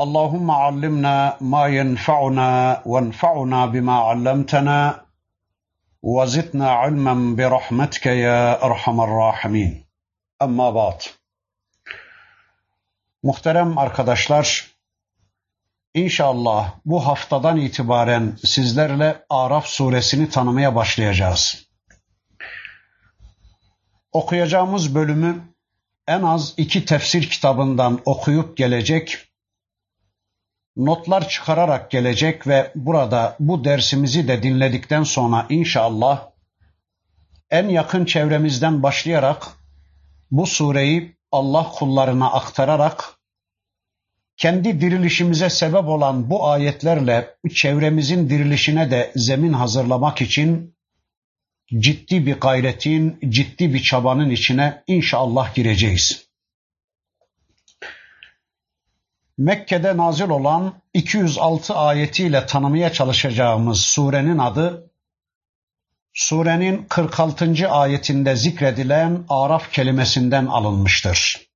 اللهم علمنا ما ينفعنا وانفعنا بما علمتنا وزدنا علما برحمتك يا أرحم الراحمين أما بعد Muhterem arkadaşlar, inşallah bu haftadan itibaren sizlerle Araf suresini tanımaya başlayacağız. Okuyacağımız bölümü en az iki tefsir kitabından okuyup gelecek, notlar çıkararak gelecek ve burada bu dersimizi de dinledikten sonra inşallah en yakın çevremizden başlayarak bu sureyi Allah kullarına aktararak kendi dirilişimize sebep olan bu ayetlerle çevremizin dirilişine de zemin hazırlamak için ciddi bir gayretin, ciddi bir çabanın içine inşallah gireceğiz. Mekke'de nazil olan 206 ayetiyle tanımaya çalışacağımız surenin adı surenin 46. ayetinde zikredilen Araf kelimesinden alınmıştır.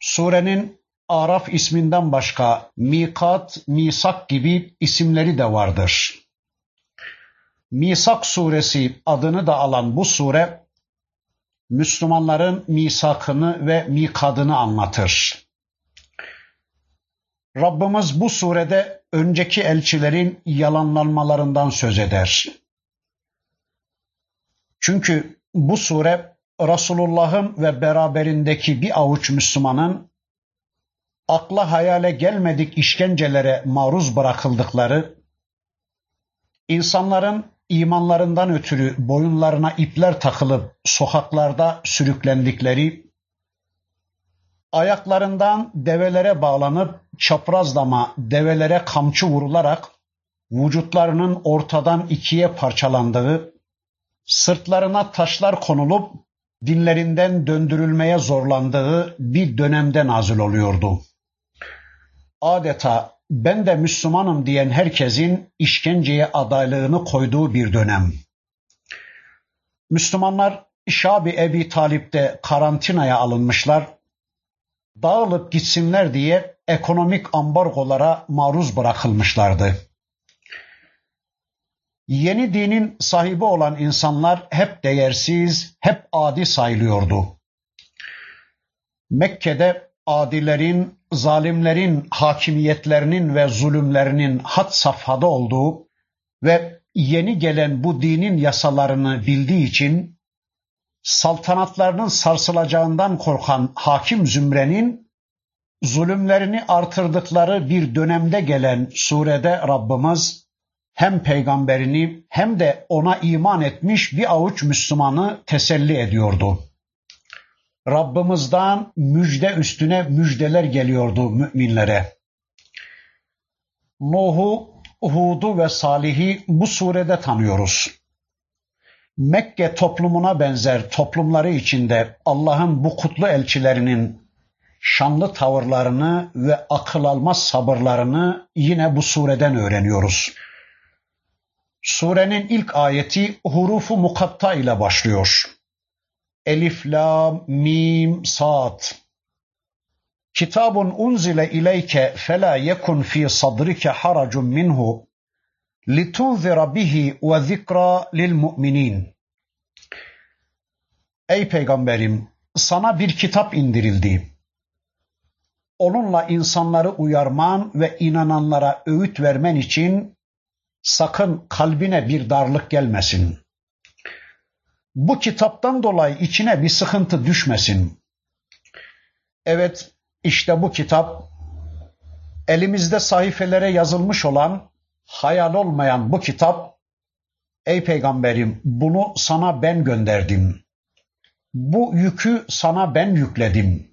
Surenin Araf isminden başka Mikat, Misak gibi isimleri de vardır. Misak suresi adını da alan bu sure Müslümanların misakını ve mikadını anlatır. Rabbimiz bu surede önceki elçilerin yalanlanmalarından söz eder. Çünkü bu sure Resulullah'ın ve beraberindeki bir avuç Müslümanın akla hayale gelmedik işkencelere maruz bırakıldıkları, insanların imanlarından ötürü boyunlarına ipler takılıp sokaklarda sürüklendikleri, ayaklarından develere bağlanıp çaprazlama develere kamçı vurularak vücutlarının ortadan ikiye parçalandığı, sırtlarına taşlar konulup dinlerinden döndürülmeye zorlandığı bir dönemde nazil oluyordu. Adeta ben de Müslümanım diyen herkesin işkenceye adaylığını koyduğu bir dönem. Müslümanlar Şabi Ebi Talip'te karantinaya alınmışlar, dağılıp gitsinler diye ekonomik ambargolara maruz bırakılmışlardı. Yeni dinin sahibi olan insanlar hep değersiz, hep adi sayılıyordu. Mekke'de adilerin, zalimlerin hakimiyetlerinin ve zulümlerinin had safhada olduğu ve yeni gelen bu dinin yasalarını bildiği için saltanatlarının sarsılacağından korkan hakim zümrenin zulümlerini artırdıkları bir dönemde gelen surede Rabbimiz hem peygamberini hem de ona iman etmiş bir avuç Müslümanı teselli ediyordu. Rabbimizden müjde üstüne müjdeler geliyordu müminlere. Nuh'u, Hud'u ve Salih'i bu surede tanıyoruz. Mekke toplumuna benzer toplumları içinde Allah'ın bu kutlu elçilerinin şanlı tavırlarını ve akıl almaz sabırlarını yine bu sureden öğreniyoruz. Surenin ilk ayeti hurufu mukatta ile başlıyor. Elif, lam, mim, sad. Kitabun unzile ileyke fela yekun fi sadrike haracun minhu litunzira bihi ve zikra lil mu'minin. Ey peygamberim sana bir kitap indirildi. Onunla insanları uyarman ve inananlara öğüt vermen için sakın kalbine bir darlık gelmesin. Bu kitaptan dolayı içine bir sıkıntı düşmesin. Evet, işte bu kitap elimizde sayfelere yazılmış olan, hayal olmayan bu kitap, ey peygamberim bunu sana ben gönderdim. Bu yükü sana ben yükledim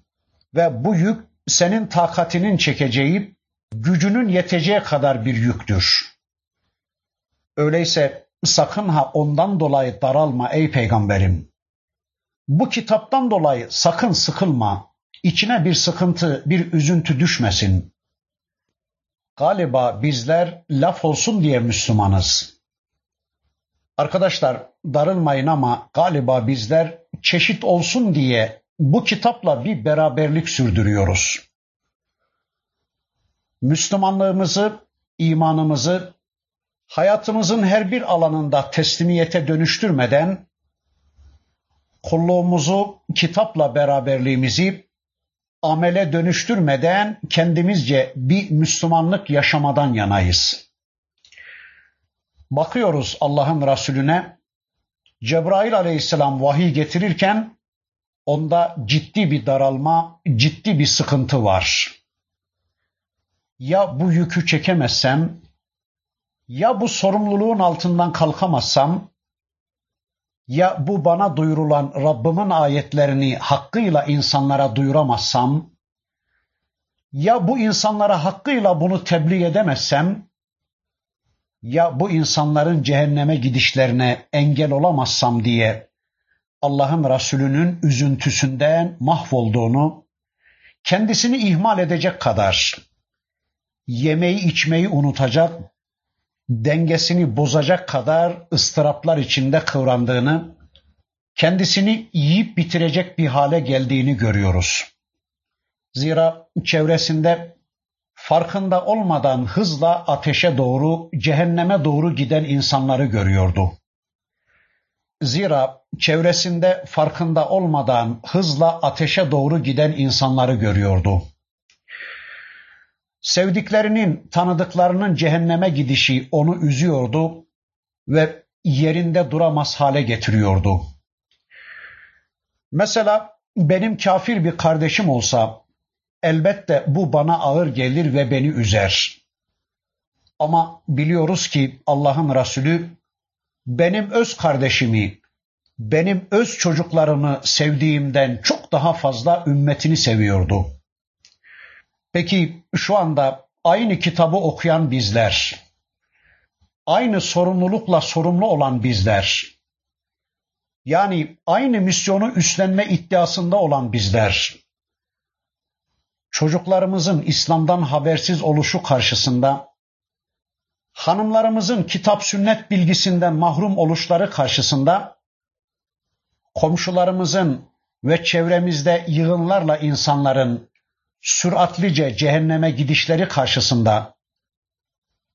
ve bu yük senin takatinin çekeceği, gücünün yeteceği kadar bir yüktür. Öyleyse sakın ha ondan dolayı daralma ey peygamberim. Bu kitaptan dolayı sakın sıkılma. İçine bir sıkıntı, bir üzüntü düşmesin. Galiba bizler laf olsun diye Müslümanız. Arkadaşlar darılmayın ama galiba bizler çeşit olsun diye bu kitapla bir beraberlik sürdürüyoruz. Müslümanlığımızı, imanımızı hayatımızın her bir alanında teslimiyete dönüştürmeden kulluğumuzu, kitapla beraberliğimizi amele dönüştürmeden kendimizce bir Müslümanlık yaşamadan yanayız. Bakıyoruz Allah'ın Resulüne Cebrail aleyhisselam vahiy getirirken onda ciddi bir daralma, ciddi bir sıkıntı var. Ya bu yükü çekemezsem, ya bu sorumluluğun altından kalkamazsam, ya bu bana duyurulan Rabbimin ayetlerini hakkıyla insanlara duyuramazsam, ya bu insanlara hakkıyla bunu tebliğ edemezsem, ya bu insanların cehenneme gidişlerine engel olamazsam diye Allah'ın Resulü'nün üzüntüsünden mahvolduğunu, kendisini ihmal edecek kadar yemeği içmeyi unutacak, dengesini bozacak kadar ıstıraplar içinde kıvrandığını, kendisini yiyip bitirecek bir hale geldiğini görüyoruz. Zira çevresinde farkında olmadan hızla ateşe doğru, cehenneme doğru giden insanları görüyordu. Zira çevresinde farkında olmadan hızla ateşe doğru giden insanları görüyordu. Sevdiklerinin, tanıdıklarının cehenneme gidişi onu üzüyordu ve yerinde duramaz hale getiriyordu. Mesela benim kafir bir kardeşim olsa elbette bu bana ağır gelir ve beni üzer. Ama biliyoruz ki Allah'ın Resulü benim öz kardeşimi, benim öz çocuklarımı sevdiğimden çok daha fazla ümmetini seviyordu. Peki şu anda aynı kitabı okuyan bizler, aynı sorumlulukla sorumlu olan bizler, yani aynı misyonu üstlenme iddiasında olan bizler, çocuklarımızın İslam'dan habersiz oluşu karşısında, hanımlarımızın kitap sünnet bilgisinden mahrum oluşları karşısında, komşularımızın ve çevremizde yığınlarla insanların süratlice cehenneme gidişleri karşısında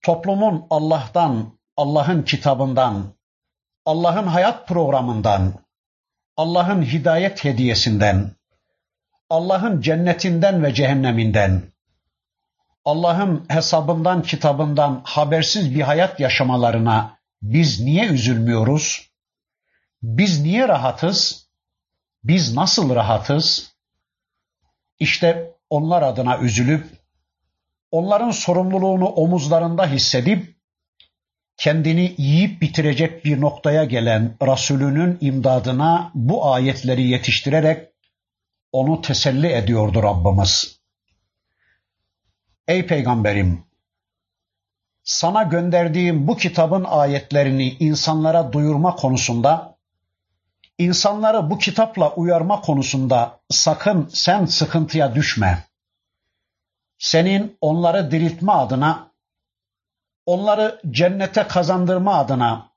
toplumun Allah'tan, Allah'ın kitabından, Allah'ın hayat programından, Allah'ın hidayet hediyesinden, Allah'ın cennetinden ve cehenneminden, Allah'ın hesabından, kitabından habersiz bir hayat yaşamalarına biz niye üzülmüyoruz? Biz niye rahatız? Biz nasıl rahatız? İşte onlar adına üzülüp, onların sorumluluğunu omuzlarında hissedip, kendini yiyip bitirecek bir noktaya gelen Resulünün imdadına bu ayetleri yetiştirerek onu teselli ediyordu Rabbimiz. Ey peygamberim, sana gönderdiğim bu kitabın ayetlerini insanlara duyurma konusunda İnsanları bu kitapla uyarma konusunda sakın sen sıkıntıya düşme. Senin onları diriltme adına, onları cennete kazandırma adına,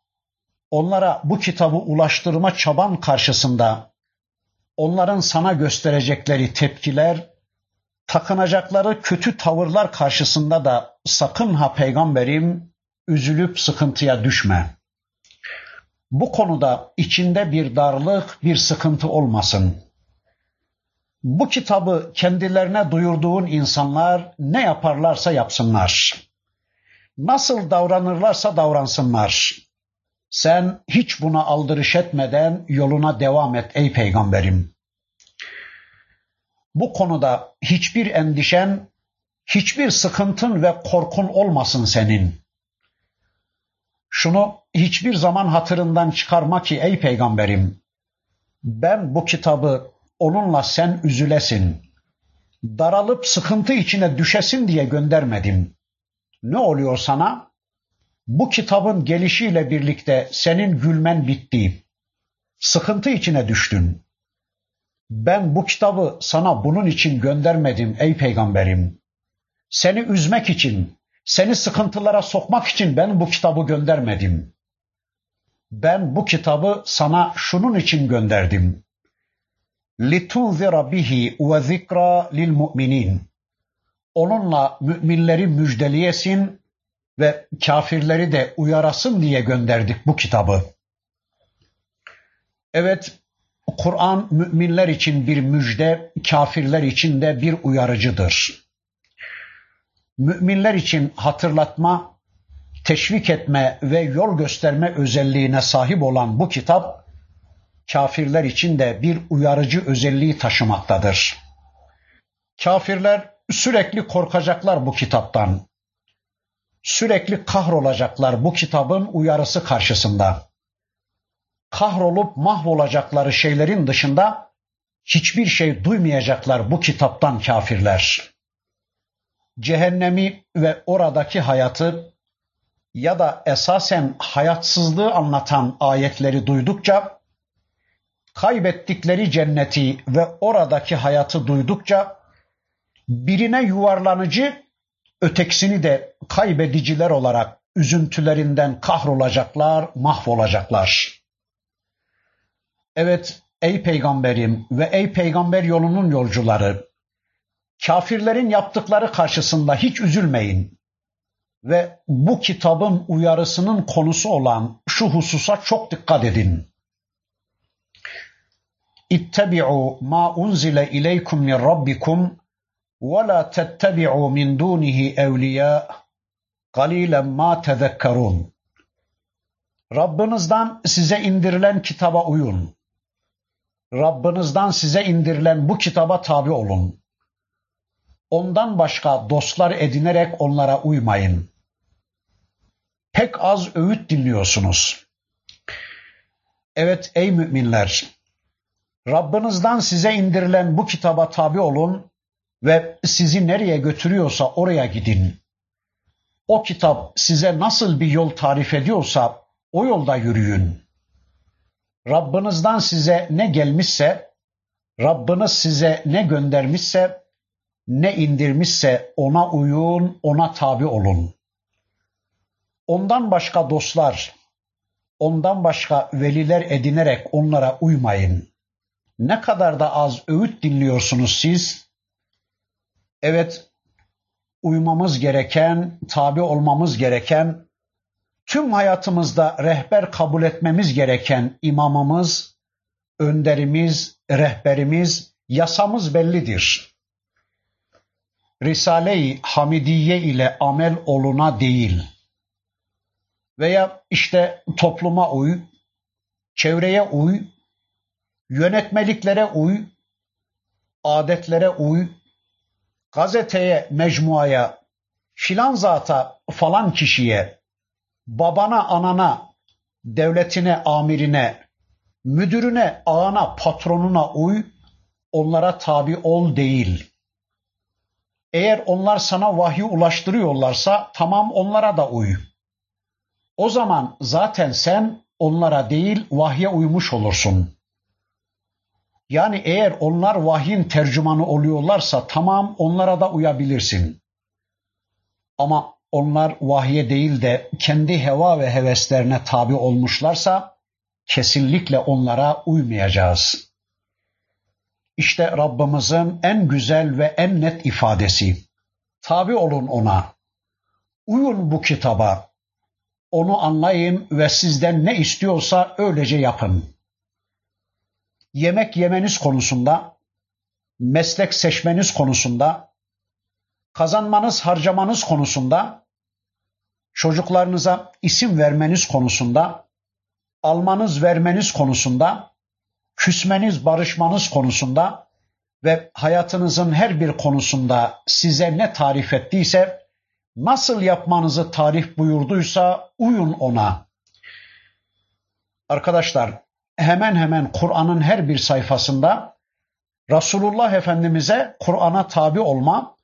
onlara bu kitabı ulaştırma çaban karşısında onların sana gösterecekleri tepkiler, takınacakları kötü tavırlar karşısında da sakın ha peygamberim üzülüp sıkıntıya düşme bu konuda içinde bir darlık, bir sıkıntı olmasın. Bu kitabı kendilerine duyurduğun insanlar ne yaparlarsa yapsınlar. Nasıl davranırlarsa davransınlar. Sen hiç buna aldırış etmeden yoluna devam et ey peygamberim. Bu konuda hiçbir endişen, hiçbir sıkıntın ve korkun olmasın senin. Şunu hiçbir zaman hatırından çıkarma ki ey peygamberim ben bu kitabı onunla sen üzülesin. daralıp sıkıntı içine düşesin diye göndermedim. Ne oluyor sana? Bu kitabın gelişiyle birlikte senin gülmen bitti. Sıkıntı içine düştün. Ben bu kitabı sana bunun için göndermedim ey peygamberim. Seni üzmek için, seni sıkıntılara sokmak için ben bu kitabı göndermedim Ben bu kitabı sana şunun için gönderdim. لِتُنْذِرَ بِهِ وَذِكْرَى لِلْمُؤْمِنِينَ Onunla müminleri müjdeliyesin ve kafirleri de uyarasın diye gönderdik bu kitabı. Evet, Kur'an müminler için bir müjde, kafirler için de bir uyarıcıdır. Müminler için hatırlatma, teşvik etme ve yol gösterme özelliğine sahip olan bu kitap, kafirler için de bir uyarıcı özelliği taşımaktadır. Kafirler sürekli korkacaklar bu kitaptan. Sürekli kahrolacaklar bu kitabın uyarısı karşısında. Kahrolup mahvolacakları şeylerin dışında hiçbir şey duymayacaklar bu kitaptan kafirler. Cehennemi ve oradaki hayatı ya da esasen hayatsızlığı anlatan ayetleri duydukça kaybettikleri cenneti ve oradaki hayatı duydukça birine yuvarlanıcı, ötekisini de kaybediciler olarak üzüntülerinden kahrolacaklar, mahvolacaklar. Evet ey peygamberim ve ey peygamber yolunun yolcuları, kafirlerin yaptıkları karşısında hiç üzülmeyin ve bu kitabın uyarısının konusu olan şu hususa çok dikkat edin. İttebi'u ma unzile ileykum min rabbikum ve la tettebi'u min dunihi evliya qalilen ma tezekkerun. Rabbinizden size indirilen kitaba uyun. Rabbinizden size indirilen bu kitaba tabi olun. Ondan başka dostlar edinerek onlara uymayın. Pek az öğüt dinliyorsunuz. Evet ey müminler, Rabbinizden size indirilen bu kitaba tabi olun ve sizi nereye götürüyorsa oraya gidin. O kitap size nasıl bir yol tarif ediyorsa o yolda yürüyün. Rabbinizden size ne gelmişse, Rabbiniz size ne göndermişse, ne indirmişse ona uyun, ona tabi olun. Ondan başka dostlar, ondan başka veliler edinerek onlara uymayın. Ne kadar da az öğüt dinliyorsunuz siz? Evet, uymamız gereken, tabi olmamız gereken, tüm hayatımızda rehber kabul etmemiz gereken imamımız, önderimiz, rehberimiz, yasamız bellidir. Risale-i Hamidiye ile amel oluna değil veya işte topluma uy, çevreye uy, yönetmeliklere uy, adetlere uy, gazeteye, mecmuaya, filan zata, falan kişiye, babana, anana, devletine, amirine, müdürüne, ağana, patronuna uy, onlara tabi ol değil. Eğer onlar sana vahyi ulaştırıyorlarsa tamam onlara da uy. O zaman zaten sen onlara değil vahye uymuş olursun. Yani eğer onlar vahyin tercümanı oluyorlarsa tamam onlara da uyabilirsin. Ama onlar vahye değil de kendi heva ve heveslerine tabi olmuşlarsa kesinlikle onlara uymayacağız. İşte Rabbimizin en güzel ve en net ifadesi. Tabi olun ona. Uyun bu kitaba. Onu anlayın ve sizden ne istiyorsa öylece yapın. Yemek yemeniz konusunda, meslek seçmeniz konusunda, kazanmanız, harcamanız konusunda, çocuklarınıza isim vermeniz konusunda, almanız, vermeniz konusunda, küsmeniz, barışmanız konusunda ve hayatınızın her bir konusunda size ne tarif ettiyse, nasıl yapmanızı tarif buyurduysa uyun ona. Arkadaşlar hemen hemen Kur'an'ın her bir sayfasında Resulullah Efendimiz'e Kur'an'a tabi olma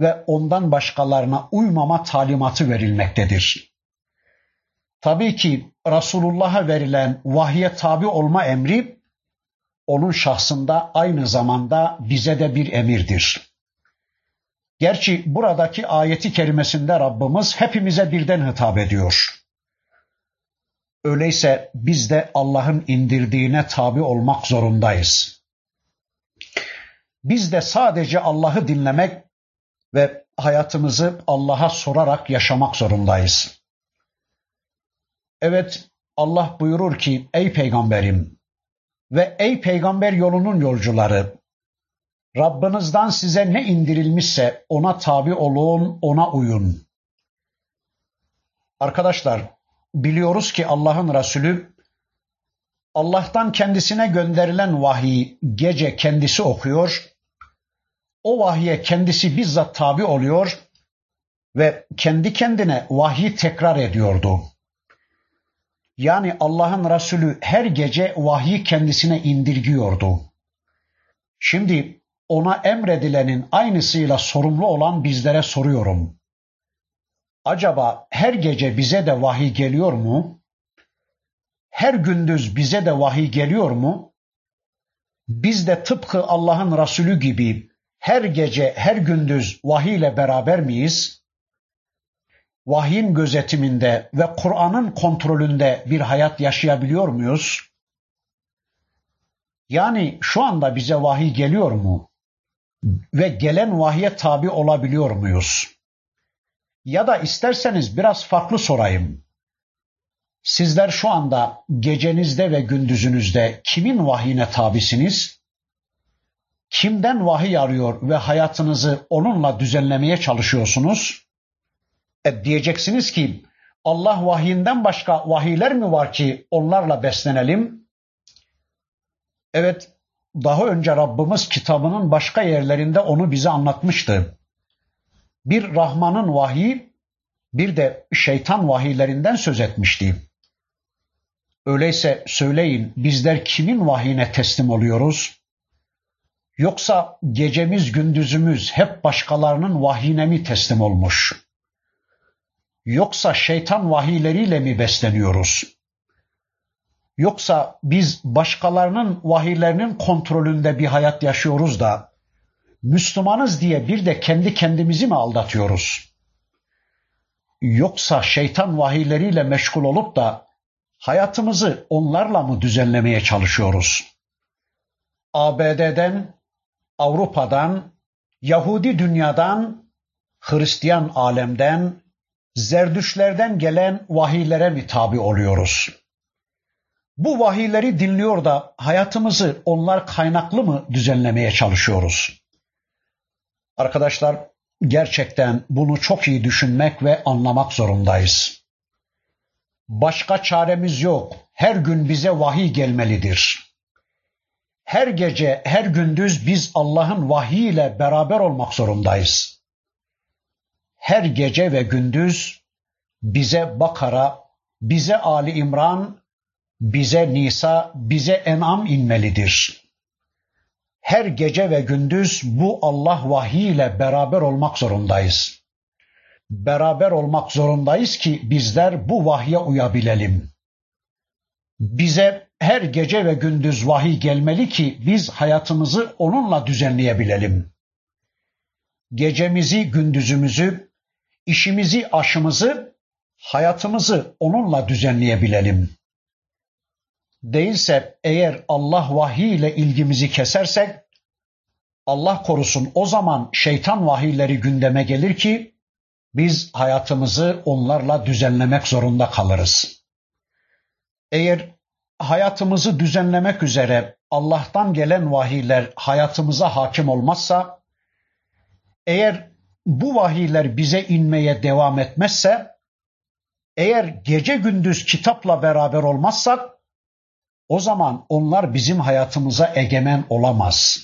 ve ondan başkalarına uymama talimatı verilmektedir. Tabii ki Resulullah'a verilen vahye tabi olma emri onun şahsında aynı zamanda bize de bir emirdir. Gerçi buradaki ayeti kerimesinde Rabbimiz hepimize birden hitap ediyor. Öyleyse biz de Allah'ın indirdiğine tabi olmak zorundayız. Biz de sadece Allah'ı dinlemek ve hayatımızı Allah'a sorarak yaşamak zorundayız. Evet Allah buyurur ki ey peygamberim ve ey peygamber yolunun yolcuları Rabbinizden size ne indirilmişse ona tabi olun, ona uyun. Arkadaşlar biliyoruz ki Allah'ın Resulü Allah'tan kendisine gönderilen vahiy gece kendisi okuyor. O vahye kendisi bizzat tabi oluyor ve kendi kendine vahyi tekrar ediyordu. Yani Allah'ın Resulü her gece vahyi kendisine indirgiyordu. Şimdi ona emredilenin aynısıyla sorumlu olan bizlere soruyorum. Acaba her gece bize de vahiy geliyor mu? Her gündüz bize de vahiy geliyor mu? Biz de tıpkı Allah'ın Resulü gibi her gece, her gündüz vahiy ile beraber miyiz? Vahyin gözetiminde ve Kur'an'ın kontrolünde bir hayat yaşayabiliyor muyuz? Yani şu anda bize vahiy geliyor mu? Ve gelen vahye tabi olabiliyor muyuz? Ya da isterseniz biraz farklı sorayım. Sizler şu anda gecenizde ve gündüzünüzde kimin vahyine tabisiniz? Kimden vahiy arıyor ve hayatınızı onunla düzenlemeye çalışıyorsunuz? E diyeceksiniz ki Allah vahyinden başka vahiyler mi var ki onlarla beslenelim? Evet, daha önce Rabbimiz kitabının başka yerlerinde onu bize anlatmıştı. Bir Rahman'ın vahiy, bir de şeytan vahiylerinden söz etmişti. Öyleyse söyleyin bizler kimin vahiyine teslim oluyoruz? Yoksa gecemiz gündüzümüz hep başkalarının vahyine mi teslim olmuş? Yoksa şeytan vahiyleriyle mi besleniyoruz? Yoksa biz başkalarının vahiylerinin kontrolünde bir hayat yaşıyoruz da Müslümanız diye bir de kendi kendimizi mi aldatıyoruz? Yoksa şeytan vahiyleriyle meşgul olup da hayatımızı onlarla mı düzenlemeye çalışıyoruz? ABD'den, Avrupa'dan, Yahudi dünyadan, Hristiyan alemden, Zerdüşlerden gelen vahiylere mi tabi oluyoruz? Bu vahiyleri dinliyor da hayatımızı onlar kaynaklı mı düzenlemeye çalışıyoruz? Arkadaşlar gerçekten bunu çok iyi düşünmek ve anlamak zorundayız. Başka çaremiz yok. Her gün bize vahiy gelmelidir. Her gece, her gündüz biz Allah'ın vahiy ile beraber olmak zorundayız. Her gece ve gündüz bize Bakara, bize Ali İmran, bize Nisa, bize En'am inmelidir. Her gece ve gündüz bu Allah vahiy ile beraber olmak zorundayız. Beraber olmak zorundayız ki bizler bu vahye uyabilelim. Bize her gece ve gündüz vahiy gelmeli ki biz hayatımızı onunla düzenleyebilelim. Gecemizi, gündüzümüzü, işimizi, aşımızı, hayatımızı onunla düzenleyebilelim. Değilse eğer Allah vahiy ile ilgimizi kesersek Allah korusun o zaman şeytan vahiyleri gündeme gelir ki biz hayatımızı onlarla düzenlemek zorunda kalırız. Eğer hayatımızı düzenlemek üzere Allah'tan gelen vahiyler hayatımıza hakim olmazsa, eğer bu vahiyler bize inmeye devam etmezse, eğer gece gündüz kitapla beraber olmazsak, o zaman onlar bizim hayatımıza egemen olamaz.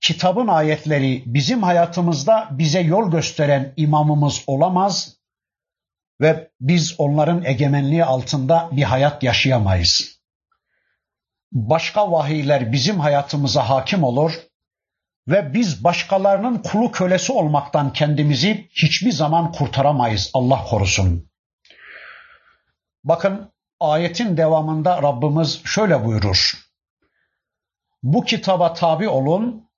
Kitabın ayetleri bizim hayatımızda bize yol gösteren imamımız olamaz ve biz onların egemenliği altında bir hayat yaşayamayız. başka vahiyler bizim hayatımıza hakim olur ve biz başkalarının kulu kölesi olmaktan kendimizi hiçbir zaman kurtaramayız Allah korusun. Bakın ayetin devamında Rabbimiz şöyle buyurur. Bu kitaba tabi olun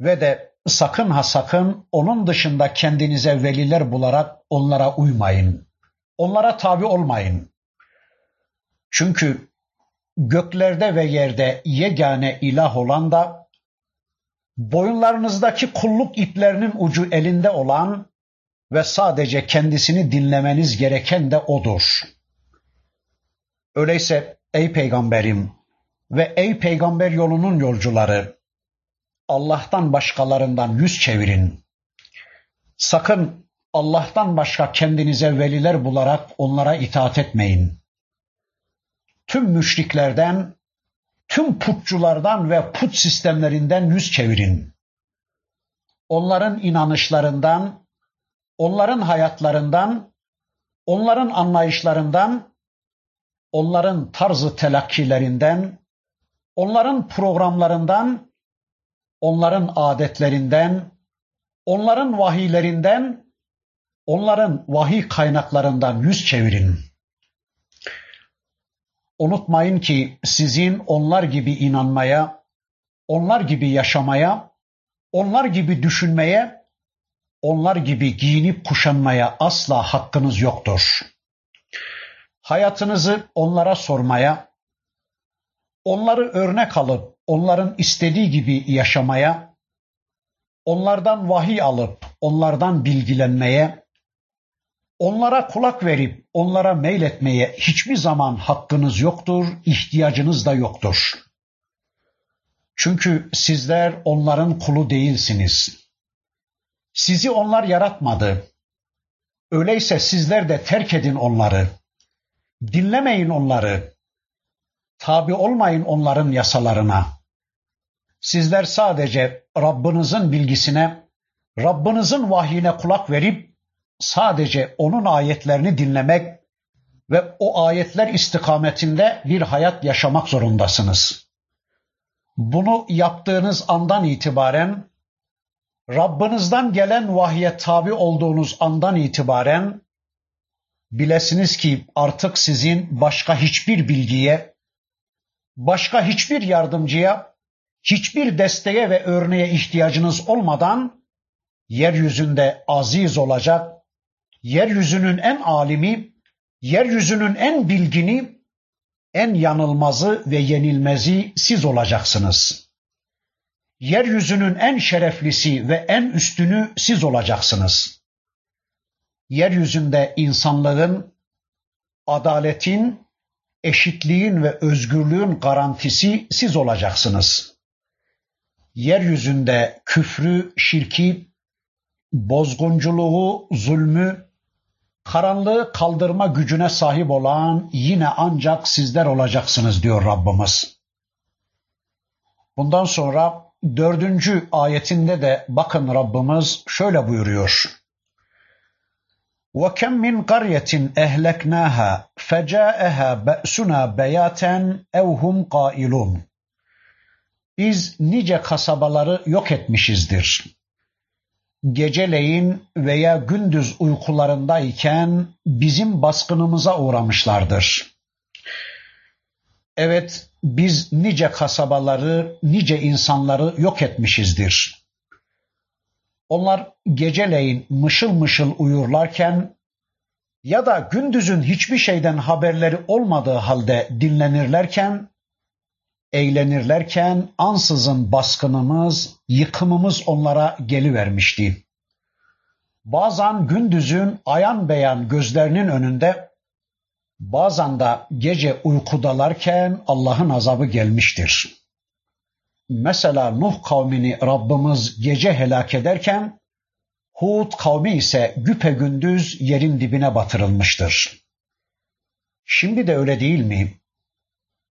ve de sakın ha sakın onun dışında kendinize veliler bularak onlara uymayın. Onlara tabi olmayın. Çünkü göklerde ve yerde yegane ilah olan da boyunlarınızdaki kulluk iplerinin ucu elinde olan ve sadece kendisini dinlemeniz gereken de odur. Öyleyse ey peygamberim ve ey peygamber yolunun yolcuları Allah'tan başkalarından yüz çevirin. Sakın Allah'tan başka kendinize veliler bularak onlara itaat etmeyin. Tüm müşriklerden, tüm putçulardan ve put sistemlerinden yüz çevirin. Onların inanışlarından, onların hayatlarından, onların anlayışlarından, onların tarzı telakkilerinden, onların programlarından, onların adetlerinden, onların vahiylerinden, onların vahiy kaynaklarından yüz çevirin. Unutmayın ki sizin onlar gibi inanmaya, onlar gibi yaşamaya, onlar gibi düşünmeye, onlar gibi giyinip kuşanmaya asla hakkınız yoktur. Hayatınızı onlara sormaya, onları örnek alıp onların istediği gibi yaşamaya, onlardan vahiy alıp onlardan bilgilenmeye, onlara kulak verip onlara meyletmeye hiçbir zaman hakkınız yoktur, ihtiyacınız da yoktur. Çünkü sizler onların kulu değilsiniz. Sizi onlar yaratmadı. Öyleyse sizler de terk edin onları. Dinlemeyin onları. Tabi olmayın onların yasalarına. Sizler sadece Rabbinizin bilgisine, Rabbinizin vahyine kulak verip sadece onun ayetlerini dinlemek ve o ayetler istikametinde bir hayat yaşamak zorundasınız. Bunu yaptığınız andan itibaren Rabbinizden gelen vahye tabi olduğunuz andan itibaren bilesiniz ki artık sizin başka hiçbir bilgiye, başka hiçbir yardımcıya, hiçbir desteğe ve örneğe ihtiyacınız olmadan yeryüzünde aziz olacak, yeryüzünün en alimi, yeryüzünün en bilgini, en yanılmazı ve yenilmezi siz olacaksınız. Yeryüzünün en şereflisi ve en üstünü siz olacaksınız. Yeryüzünde insanlığın, adaletin, eşitliğin ve özgürlüğün garantisi siz olacaksınız. Yeryüzünde küfrü, şirki, bozgunculuğu, zulmü, karanlığı kaldırma gücüne sahip olan yine ancak sizler olacaksınız diyor Rabbimiz. Bundan sonra dördüncü ayetinde de bakın Rabbimiz şöyle buyuruyor. وَكَمْ مِنْ قَرْيَةٍ اَهْلَكْنَاهَا فَجَاءَهَا بَأْسُنَا بَيَاتًا اَوْ هُمْ قَائِلُونَ Biz nice kasabaları yok etmişizdir. Geceleyin veya gündüz uykularındayken bizim baskınımıza uğramışlardır. Evet, biz nice kasabaları, nice insanları yok etmişizdir. Onlar geceleyin mışıl mışıl uyurlarken ya da gündüzün hiçbir şeyden haberleri olmadığı halde dinlenirlerken, eğlenirlerken ansızın baskınımız, yıkımımız onlara gelivermişti. Bazen gündüzün ayan beyan gözlerinin önünde, bazen de gece uykudalarken Allah'ın azabı gelmiştir. Mesela Nuh kavmini Rabbimiz gece helak ederken Hud kavmi ise güpe gündüz yerin dibine batırılmıştır. Şimdi de öyle değil mi?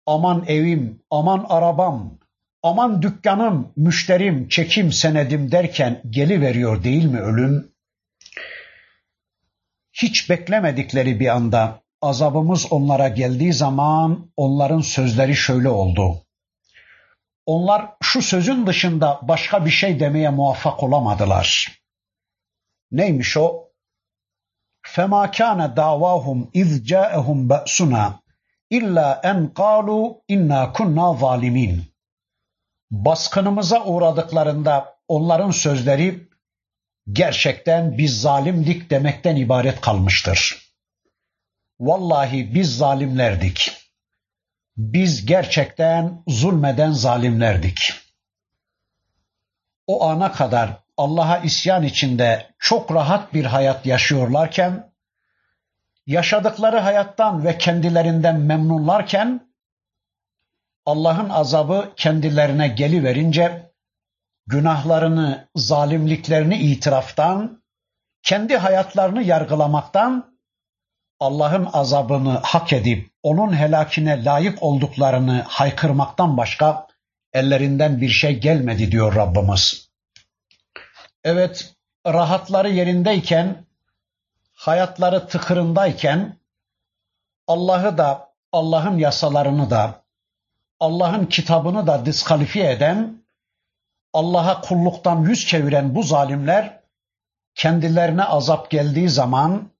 Aman evim, aman arabam, aman dükkanım, müşterim, çekim senedim derken geli veriyor değil mi ölüm? Hiç beklemedikleri bir anda azabımız onlara geldiği zaman onların sözleri şöyle oldu onlar şu sözün dışında başka bir şey demeye muvaffak olamadılar. Neymiş o? فَمَا كَانَ دَعْوَاهُمْ اِذْ جَاءَهُمْ بَأْسُنَا اِلَّا اَنْ قَالُوا اِنَّا كُنَّا ظَالِمِينَ Baskınımıza uğradıklarında onların sözleri gerçekten biz zalimdik demekten ibaret kalmıştır. Vallahi biz zalimlerdik. Biz gerçekten zulmeden zalimlerdik. O ana kadar Allah'a isyan içinde çok rahat bir hayat yaşıyorlarken, yaşadıkları hayattan ve kendilerinden memnunlarken, Allah'ın azabı kendilerine geliverince, günahlarını, zalimliklerini itiraftan, kendi hayatlarını yargılamaktan, Allah'ın azabını hak edip onun helakine layık olduklarını haykırmaktan başka ellerinden bir şey gelmedi diyor Rabbimiz. Evet, rahatları yerindeyken, hayatları tıkırındayken Allah'ı da, Allah'ın yasalarını da, Allah'ın kitabını da diskalifiye eden, Allah'a kulluktan yüz çeviren bu zalimler kendilerine azap geldiği zaman,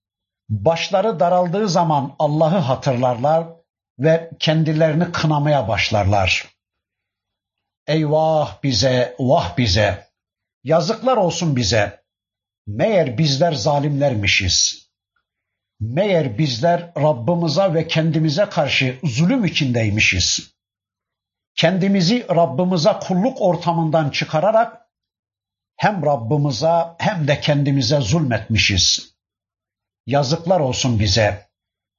başları daraldığı zaman Allah'ı hatırlarlar ve kendilerini kınamaya başlarlar. Eyvah bize, vah bize. Yazıklar olsun bize. Meğer bizler zalimlermişiz. Meğer bizler Rabbimize ve kendimize karşı zulüm içindeymişiz. Kendimizi Rabbimize kulluk ortamından çıkararak hem Rabbimize hem de kendimize zulmetmişiz. Yazıklar olsun bize.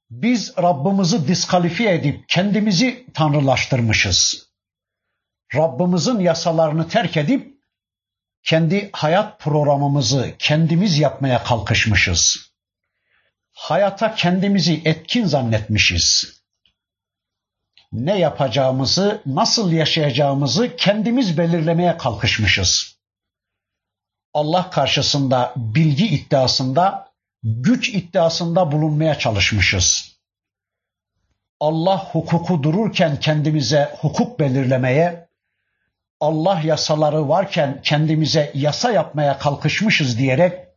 Biz Rabbimizi diskalifiye edip kendimizi tanrılaştırmışız. Rabbimizin yasalarını terk edip kendi hayat programımızı kendimiz yapmaya kalkışmışız. Hayata kendimizi etkin zannetmişiz. Ne yapacağımızı, nasıl yaşayacağımızı kendimiz belirlemeye kalkışmışız. Allah karşısında bilgi iddiasında, güç iddiasında bulunmaya çalışmışız. Allah hukuku dururken kendimize hukuk belirlemeye, Allah yasaları varken kendimize yasa yapmaya kalkışmışız diyerek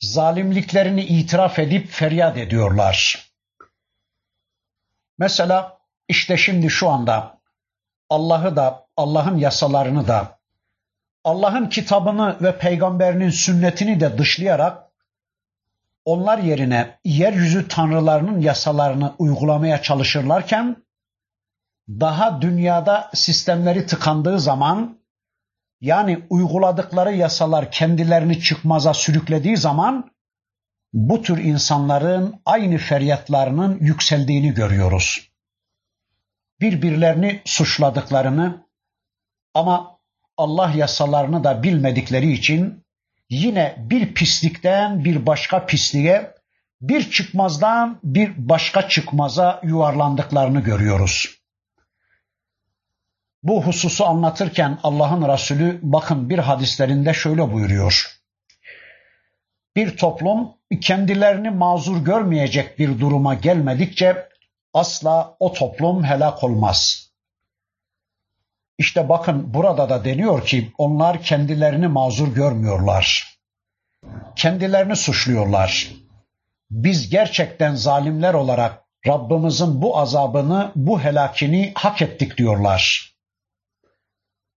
zalimliklerini itiraf edip feryat ediyorlar. Mesela işte şimdi şu anda Allah'ı da Allah'ın yasalarını da Allah'ın kitabını ve peygamberinin sünnetini de dışlayarak onlar yerine yeryüzü tanrılarının yasalarını uygulamaya çalışırlarken daha dünyada sistemleri tıkandığı zaman yani uyguladıkları yasalar kendilerini çıkmaza sürüklediği zaman bu tür insanların aynı feryatlarının yükseldiğini görüyoruz. Birbirlerini suçladıklarını ama Allah yasalarını da bilmedikleri için yine bir pislikten bir başka pisliğe, bir çıkmazdan bir başka çıkmaza yuvarlandıklarını görüyoruz. Bu hususu anlatırken Allah'ın Resulü bakın bir hadislerinde şöyle buyuruyor. Bir toplum kendilerini mazur görmeyecek bir duruma gelmedikçe asla o toplum helak olmaz. İşte bakın burada da deniyor ki onlar kendilerini mazur görmüyorlar. Kendilerini suçluyorlar. Biz gerçekten zalimler olarak Rabbimizin bu azabını, bu helakini hak ettik diyorlar.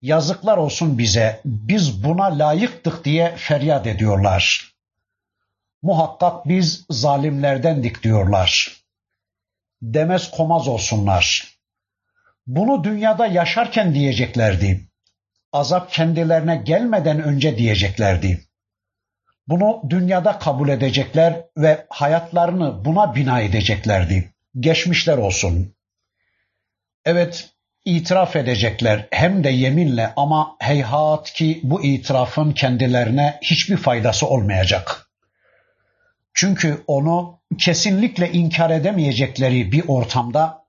Yazıklar olsun bize, biz buna layıktık diye feryat ediyorlar. Muhakkak biz zalimlerdendik diyorlar. Demez komaz olsunlar. Bunu dünyada yaşarken diyeceklerdi. Azap kendilerine gelmeden önce diyeceklerdi. Bunu dünyada kabul edecekler ve hayatlarını buna bina edeceklerdi. Geçmişler olsun. Evet, itiraf edecekler hem de yeminle ama heyhat ki bu itirafın kendilerine hiçbir faydası olmayacak. Çünkü onu kesinlikle inkar edemeyecekleri bir ortamda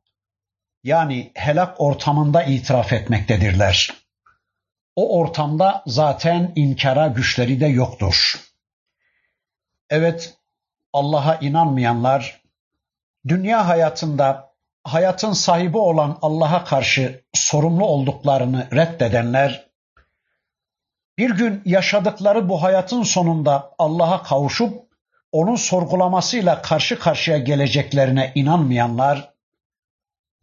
yani helak ortamında itiraf etmektedirler. O ortamda zaten inkara güçleri de yoktur. Evet, Allah'a inanmayanlar dünya hayatında hayatın sahibi olan Allah'a karşı sorumlu olduklarını reddedenler, bir gün yaşadıkları bu hayatın sonunda Allah'a kavuşup onun sorgulamasıyla karşı karşıya geleceklerine inanmayanlar,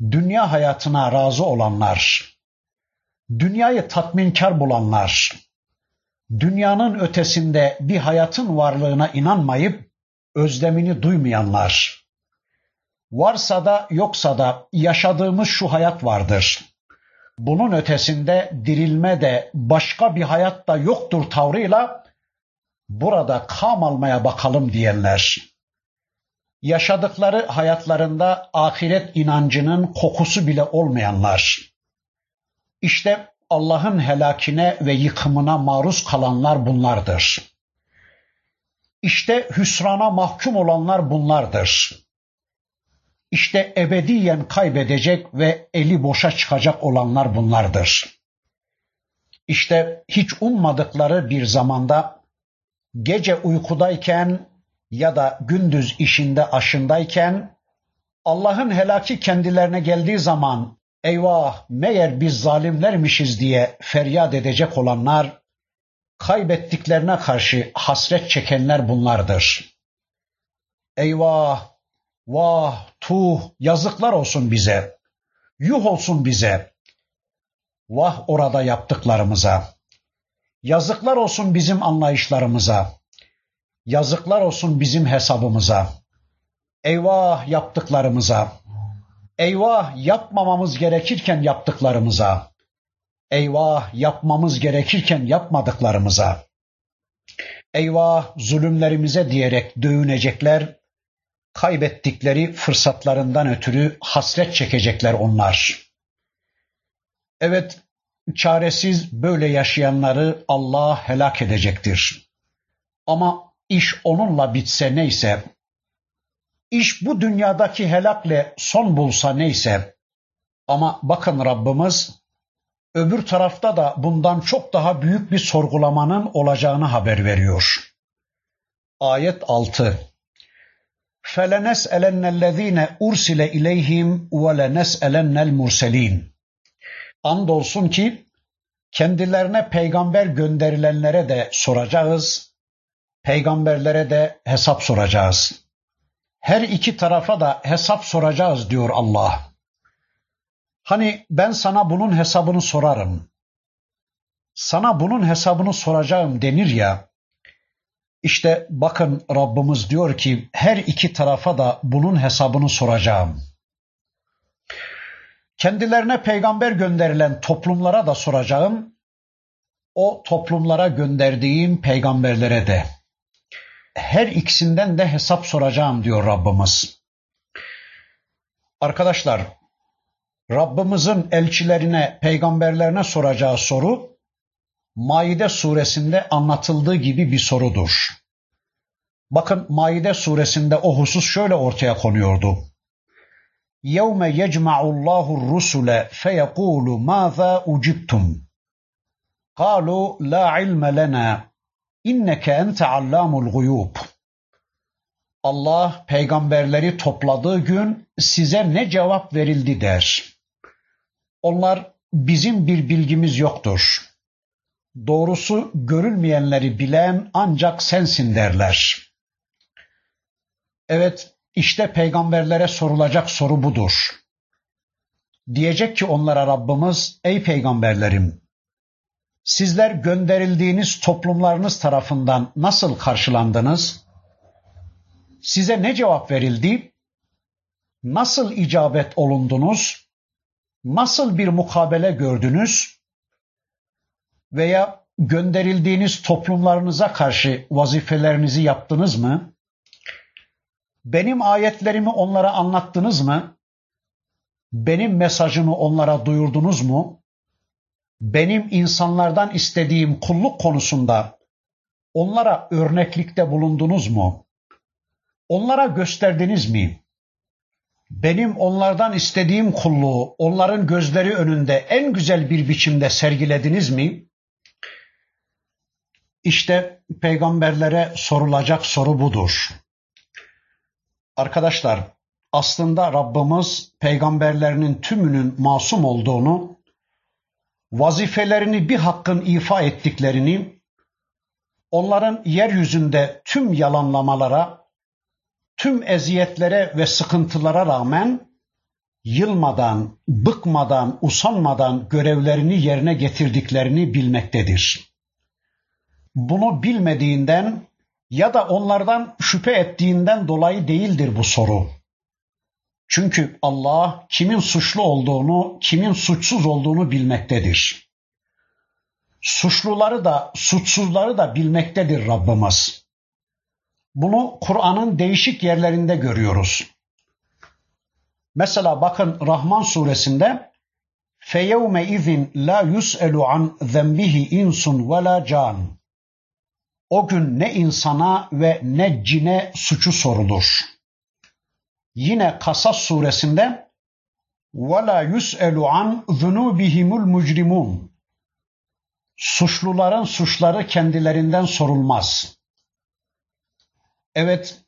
dünya hayatına razı olanlar, dünyayı tatminkar bulanlar, dünyanın ötesinde bir hayatın varlığına inanmayıp özlemini duymayanlar, varsa da yoksa da yaşadığımız şu hayat vardır. Bunun ötesinde dirilme de başka bir hayat da yoktur tavrıyla burada kam almaya bakalım diyenler. Yaşadıkları hayatlarında ahiret inancının kokusu bile olmayanlar. İşte Allah'ın helakine ve yıkımına maruz kalanlar bunlardır. İşte hüsrana mahkum olanlar bunlardır. İşte ebediyen kaybedecek ve eli boşa çıkacak olanlar bunlardır. İşte hiç ummadıkları bir zamanda gece uykudayken ya da gündüz işinde aşındayken Allah'ın helaki kendilerine geldiği zaman eyvah meğer biz zalimlermişiz diye feryat edecek olanlar kaybettiklerine karşı hasret çekenler bunlardır. Eyvah, vah, tuh, yazıklar olsun bize. Yuh olsun bize. Vah orada yaptıklarımıza. Yazıklar olsun bizim anlayışlarımıza. Yazıklar olsun bizim hesabımıza. Eyvah yaptıklarımıza. Eyvah yapmamamız gerekirken yaptıklarımıza. Eyvah yapmamız gerekirken yapmadıklarımıza. Eyvah zulümlerimize diyerek dövünecekler. Kaybettikleri fırsatlarından ötürü hasret çekecekler onlar. Evet, çaresiz böyle yaşayanları Allah helak edecektir. Ama iş onunla bitse neyse, iş bu dünyadaki helakle son bulsa neyse, ama bakın Rabbimiz öbür tarafta da bundan çok daha büyük bir sorgulamanın olacağını haber veriyor. Ayet 6 فَلَنَسْأَلَنَّ الَّذ۪ينَ اُرْسِلَ اِلَيْهِمْ وَلَنَسْأَلَنَّ الْمُرْسَل۪ينَ Andolsun ki kendilerine peygamber gönderilenlere de soracağız, peygamberlere de hesap soracağız. Her iki tarafa da hesap soracağız diyor Allah. Hani ben sana bunun hesabını sorarım. Sana bunun hesabını soracağım denir ya. İşte bakın Rabbimiz diyor ki her iki tarafa da bunun hesabını soracağım. Kendilerine peygamber gönderilen toplumlara da soracağım. O toplumlara gönderdiğim peygamberlere de Her ikisinden de hesap soracağım diyor Rabbimiz. Arkadaşlar Rabbimizin elçilerine, peygamberlerine soracağı soru Maide suresinde anlatıldığı gibi bir sorudur. Bakın Maide suresinde o husus şöyle ortaya konuyordu. يَوْمَ يَجْمَعُ اللّٰهُ الرُّسُلَ فَيَقُولُ مَاذَا اُجِبْتُمْ قَالُوا لَا عِلْمَ لَنَا İnneke ente allamul guyub. Allah peygamberleri topladığı gün size ne cevap verildi der. Onlar bizim bir bilgimiz yoktur. Doğrusu görülmeyenleri bilen ancak sensin derler. Evet işte peygamberlere sorulacak soru budur. Diyecek ki onlara Rabbimiz ey peygamberlerim sizler gönderildiğiniz toplumlarınız tarafından nasıl karşılandınız? Size ne cevap verildi? Nasıl icabet olundunuz? Nasıl bir mukabele gördünüz? Veya gönderildiğiniz toplumlarınıza karşı vazifelerinizi yaptınız mı? Benim ayetlerimi onlara anlattınız mı? Benim mesajımı onlara duyurdunuz mu? Benim insanlardan istediğim kulluk konusunda onlara örneklikte bulundunuz mu? Onlara gösterdiniz mi? Benim onlardan istediğim kulluğu onların gözleri önünde en güzel bir biçimde sergilediniz mi? İşte peygamberlere sorulacak soru budur. Arkadaşlar, aslında Rabbimiz peygamberlerinin tümünün masum olduğunu, vazifelerini bir hakkın ifa ettiklerini, onların yeryüzünde tüm yalanlamalara, tüm eziyetlere ve sıkıntılara rağmen yılmadan, bıkmadan, usanmadan görevlerini yerine getirdiklerini bilmektedir. Bunu bilmediğinden ya da onlardan şüphe ettiğinden dolayı değildir bu soru. Çünkü Allah kimin suçlu olduğunu, kimin suçsuz olduğunu bilmektedir. Suçluları da, suçsuzları da bilmektedir Rabbimiz. Bunu Kur'an'ın değişik yerlerinde görüyoruz. Mesela bakın Rahman suresinde izin la yus'elu an zembihi insun ve la can. O gün ne insana ve ne cine suçu sorulur Yine Kasas suresinde وَلَا يُسْأَلُ عَنْ ذُنُوبِهِمُ الْمُجْرِمُونَ Suçluların suçları kendilerinden sorulmaz. Evet,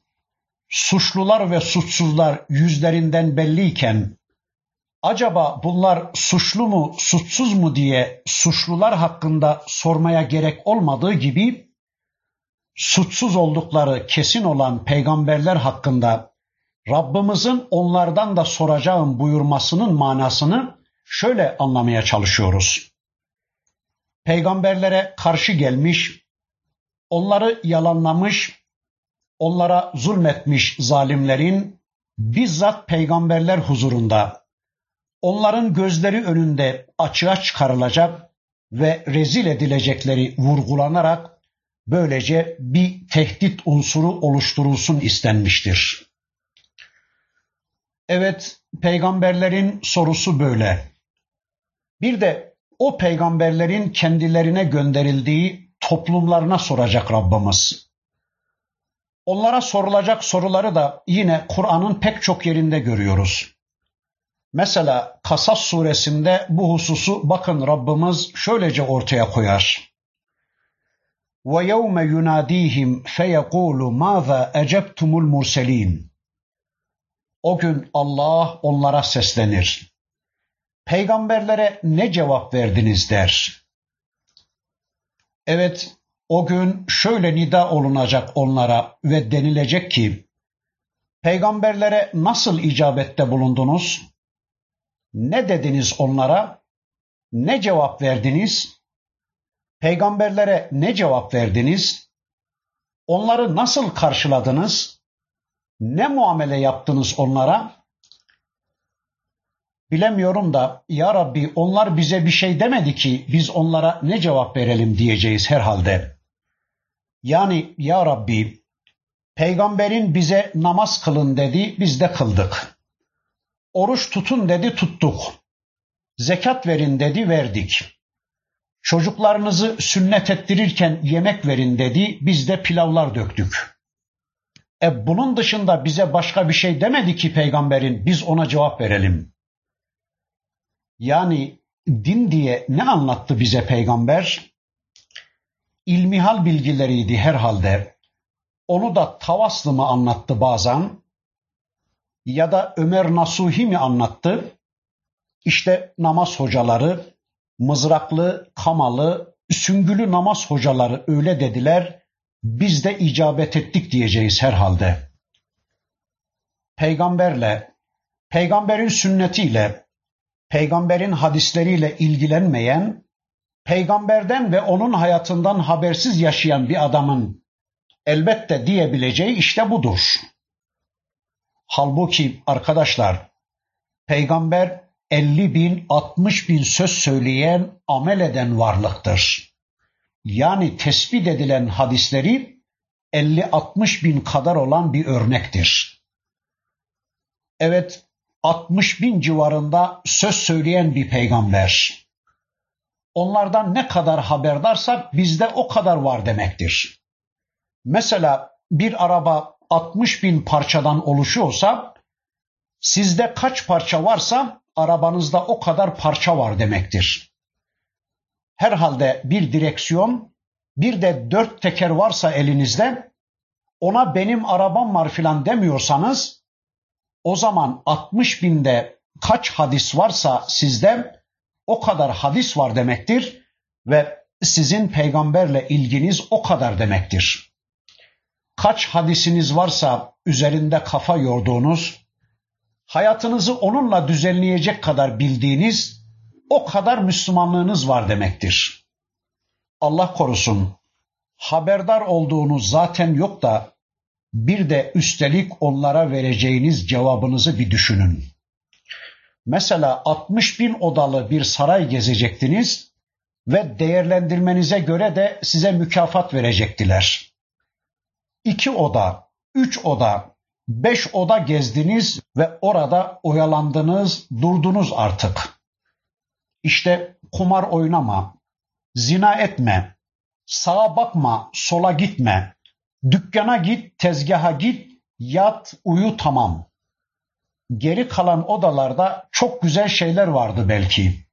suçlular ve suçsuzlar yüzlerinden belliyken acaba bunlar suçlu mu, suçsuz mu diye suçlular hakkında sormaya gerek olmadığı gibi suçsuz oldukları kesin olan peygamberler hakkında Rabbimizin onlardan da soracağım buyurmasının manasını şöyle anlamaya çalışıyoruz. Peygamberlere karşı gelmiş, onları yalanlamış, onlara zulmetmiş zalimlerin bizzat peygamberler huzurunda onların gözleri önünde açığa çıkarılacak ve rezil edilecekleri vurgulanarak böylece bir tehdit unsuru oluşturulsun istenmiştir. Evet, peygamberlerin sorusu böyle. Bir de o peygamberlerin kendilerine gönderildiği toplumlarına soracak Rabbimiz. Onlara sorulacak soruları da yine Kur'an'ın pek çok yerinde görüyoruz. Mesela Kasas suresinde bu hususu bakın Rabbimiz şöylece ortaya koyar. وَيَوْمَ يُنَادِيهِمْ فَيَقُولُ مَاذَا اَجَبْتُمُ الْمُرْسَلِينَ o gün Allah onlara seslenir. Peygamberlere ne cevap verdiniz der. Evet, o gün şöyle nida olunacak onlara ve denilecek ki, peygamberlere nasıl icabette bulundunuz? Ne dediniz onlara? Ne cevap verdiniz? Peygamberlere ne cevap verdiniz? Onları nasıl karşıladınız? Ne muamele yaptınız onlara? Bilemiyorum da ya Rabbi onlar bize bir şey demedi ki biz onlara ne cevap verelim diyeceğiz herhalde. Yani ya Rabbi peygamberin bize namaz kılın dedi biz de kıldık. Oruç tutun dedi tuttuk. Zekat verin dedi verdik. Çocuklarınızı sünnet ettirirken yemek verin dedi biz de pilavlar döktük. E bunun dışında bize başka bir şey demedi ki peygamberin biz ona cevap verelim. Yani din diye ne anlattı bize peygamber? İlmihal bilgileriydi herhalde. Onu da Tavaslı mı anlattı bazen? Ya da Ömer Nasuhi mi anlattı? İşte namaz hocaları, mızraklı, kamalı, süngülü namaz hocaları öyle dediler. Biz de icabet ettik diyeceğiz herhalde. Peygamberle, peygamberin sünnetiyle, peygamberin hadisleriyle ilgilenmeyen, peygamberden ve onun hayatından habersiz yaşayan bir adamın elbette diyebileceği işte budur. Halbuki arkadaşlar, peygamber 50 bin, 60 bin söz söyleyen, amel eden varlıktır. Yani tespit edilen hadisleri 50-60 bin kadar olan bir örnektir. Evet, 60 bin civarında söz söyleyen bir peygamber. Onlardan ne kadar haberdarsak bizde o kadar var demektir. Mesela bir araba 60 bin parçadan oluşuyorsa sizde kaç parça varsa arabanızda o kadar parça var demektir. Herhalde bir direksiyon, bir de dört teker varsa elinizde, ona benim arabam var filan demiyorsanız, o zaman 60 binde kaç hadis varsa sizde o kadar hadis var demektir ve sizin peygamberle ilginiz o kadar demektir. Kaç hadisiniz varsa üzerinde kafa yorduğunuz, hayatınızı onunla düzenleyecek kadar bildiğiniz o kadar Müslümanlığınız var demektir. Allah korusun haberdar olduğunuz zaten yok da bir de üstelik onlara vereceğiniz cevabınızı bir düşünün. Mesela 60 bin odalı bir saray gezecektiniz ve değerlendirmenize göre de size mükafat verecektiler. İki oda, üç oda, beş oda gezdiniz ve orada oyalandınız, durdunuz artık. İşte kumar oynama, zina etme, sağa bakma, sola gitme, dükkana git, tezgaha git, yat, uyu tamam. Geri kalan odalarda çok güzel şeyler vardı belki.